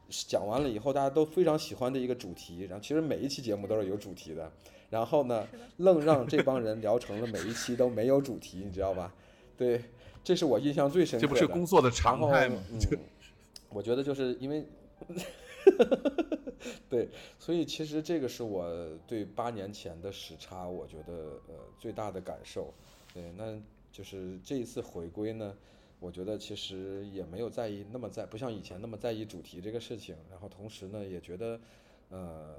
讲完了以后大家都非常喜欢的一个主题。然后其实每一期节目都是有主题的，然后呢，愣让这帮人聊成了每一期都没有主题，你知道吧？对，这是我印象最深刻的。这不是工作的然后常态吗？嗯，我觉得就是因为，对，所以其实这个是我对八年前的时差，我觉得呃最大的感受。对，那就是这一次回归呢，我觉得其实也没有在意那么在，不像以前那么在意主题这个事情。然后同时呢，也觉得呃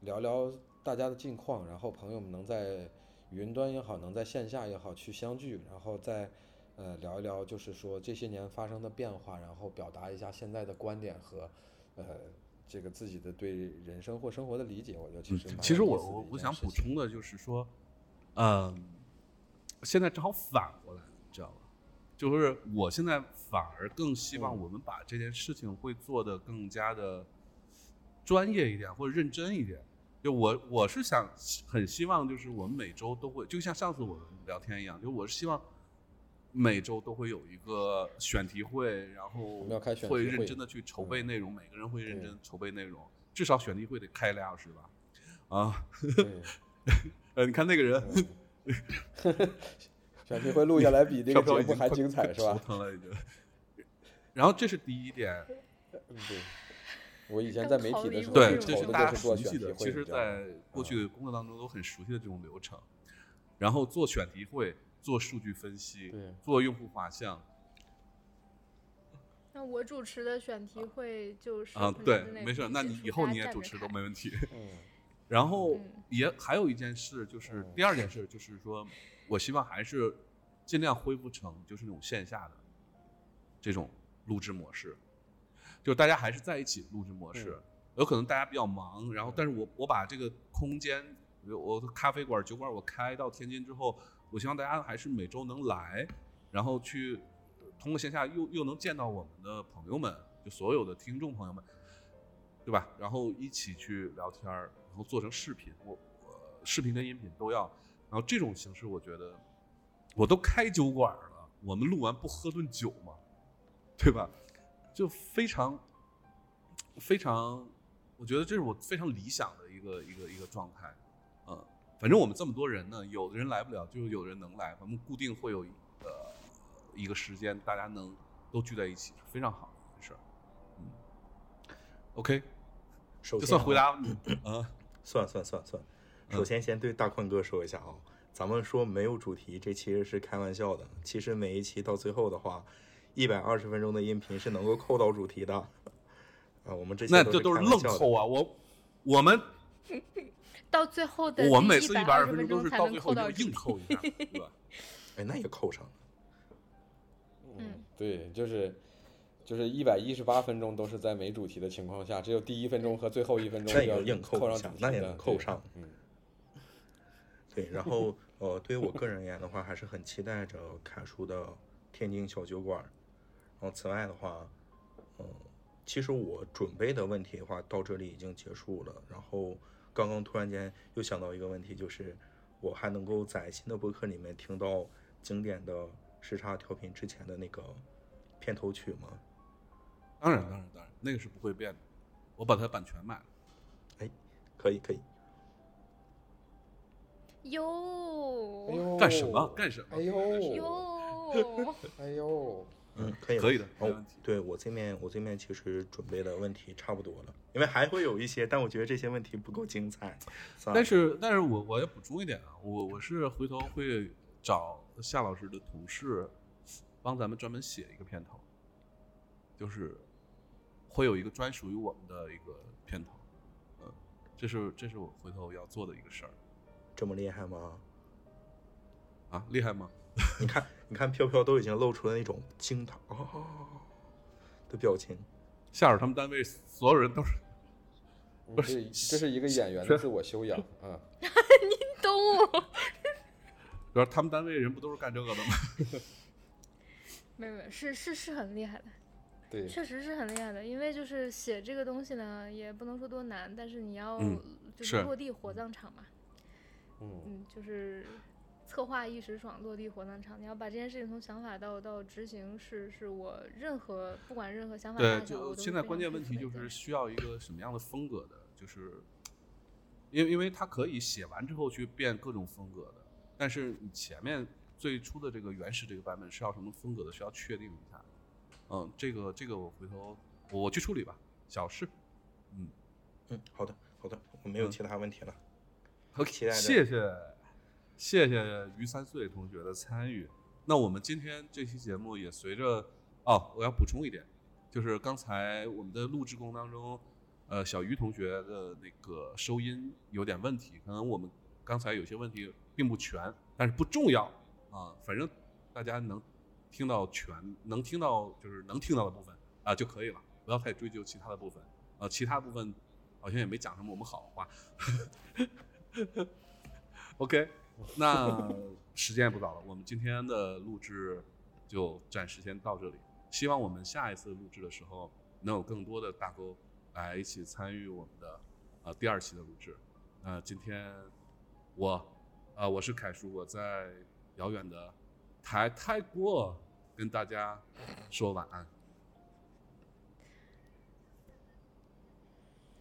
聊聊大家的近况，然后朋友们能在云端也好，能在线下也好去相聚，然后再呃聊一聊，就是说这些年发生的变化，然后表达一下现在的观点和呃这个自己的对人生或生活的理解。我觉得其实其实我我我想补充的就是说，嗯，现在正好反过来，你知道吧？就是我现在反而更希望嗯我们把这件事情会做得更加的专业一点，或者认真一点。就我我是想很希望，就是我们每周都会，就像上次我们聊天一样，就我是希望每周都会有一个选题会，然后们要开选题会会认真的去筹备内容，每个人会认真筹备内容，至少选题会得开俩小时吧。啊，对，呃，你看那个人，嗯 选题会录下来比那个 节目还精彩是吧头？疼了已经。然后这是第一点，嗯对，我以前在媒体的时候，对，这这是大家熟悉的，选题会，其实，在过去的工作当中都很熟悉的这种流程。然后做选题会，做数据分析对，做用户画像那我主持的选题会就是啊，对没事，那你以后你也主持都没问题。嗯然后嗯也还有一件事，就是嗯第二件事，就是说我希望还是尽量恢复成就是那种线下的这种录制模式，就大家还是在一起录制模式。有可能大家比较忙，然后但是我我把这个空间，我咖啡馆、酒馆我开到天津之后，我希望大家还是每周能来，然后去通过线下又又能见到我们的朋友们，就所有的听众朋友们，对吧？然后一起去聊天儿，然后做成视频，我我视频跟音频都要。然后这种形式，我觉得我都开酒馆了，我们录完不喝顿酒吗？对吧？就非常非常，我觉得这是我非常理想的一个一个一个状态。嗯，反正我们这么多人呢，有的人来不了，就有人能来，我们固定会有呃一个时间，大家能都聚在一起，是非常好的一件事儿。嗯，OK，首先这算回啊答你 啊。算算算算，嗯首先先对大宽哥说一下啊，咱们说没有主题，这其实是开玩笑的。其实每一期到最后的话，一百二十分钟的音频是能够扣到主题的。啊，我们这那这都是愣扣啊！我我们到最后的我们每次一一百二十分分钟都是到最后就硬扣一下，对吧？哎，那也扣上了。嗯，对，就是就是一百一十八分钟都是在没主题的情况下，只有第一分钟和最后一分钟要那也硬扣上主题扣上嗯，对，然后呃，对于我个人而言的话，还是很期待着凯叔的天津小酒馆。然后此外的话，嗯、其实我准备的问题的话到这里已经结束了。然后刚刚突然间又想到一个问题，就是我还能够在新的播客里面听到经典的时差调频之前的那个片头曲吗？当然，当然，当然，那个是不会变的。我把它版权买了。哎可以，可以。哟哎呦，干什么？干什么？哎呦，哟 哎呦，嗯，可以，可以的，没哦问题。对我这面我这面其实准备的问题差不多了，因为还会有一些，但我觉得这些问题不够精彩。但是，但是我我要补充一点啊，我我是回头会找夏老师的同事，帮咱们专门写一个片头，就是会有一个专属于我们的一个片头，嗯，这是这是我回头要做的一个事儿这么厉害吗？啊，厉害吗？你看，你看，飘飘都已经露出了那种惊叹哦的表情。夏老师他们单位所有人都是不是，这是一个演员的自我修养 啊。懂我。主要他们单位人不都是干这个的吗？没有没有，是是是很厉害的，对，确实是很厉害的。因为就是写这个东西呢，也不能说多难，但是你要嗯就是是落地火葬场嘛，嗯，嗯，就是策划一时爽，落地火葬场。你要把这件事情从想法到到执行是，是我任何不管任何想法对，大小，就现在关键问题就是需要一个什么样的风格的，就是因为因为它可以写完之后去变各种风格的，但是你前面最初的这个原始这个版本是要什么风格的，需要确定一下。嗯，这个这个我回头我我去处理吧，小事。嗯，嗯，好的，好的，我没有嗯其他问题了。好，期待着谢谢谢谢于三岁同学的参与。那我们今天这期节目也随着哦，我要补充一点，就是刚才我们的录制过程当中，呃，小于同学的那个收音有点问题，可能我们刚才有些问题并不全，但是不重要啊，反正大家能听到全，能听到就是能听到的部分啊就可以了，不要太追究其他的部分。呃，其他部分好像也没讲什么我们好话。OK，那时间也不早了，我们今天的录制就暂时先到这里。希望我们下一次录制的时候，能有更多的大沟来一起参与我们的呃第二期的录制。呃今天我呃我是凯叔，我在遥远的台泰国跟大家说晚安。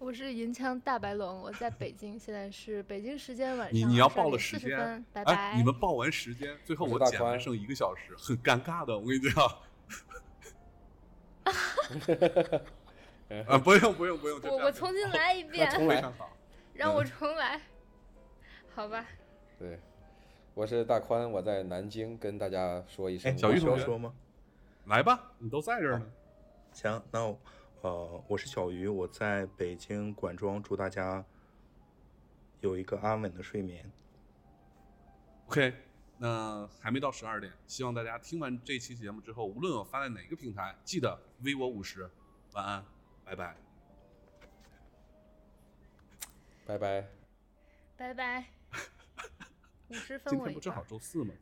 我是银枪大白龙，我在北京，现在是北京时间晚上你你要报了点40时间分，拜哎，拜。你们报完时间，最后我剪完剩一个小时，很尴尬的，我跟你讲。啊，不用不用不用，我我重新来一遍，重来非常好。让我重来，好吧？对，我是大宽，我在南京跟大家说一声哎，小玉同学说吗？来吧，你都在这儿呢。行，那我呃，我是小鱼，我在北京管庄，祝大家有一个安稳的睡眠。OK，那还没到十二点，希望大家听完这期节目之后，无论我发在哪个平台，记得 V 我五十。晚安，拜拜。拜拜。拜拜。五十分今天不正好。周四吗？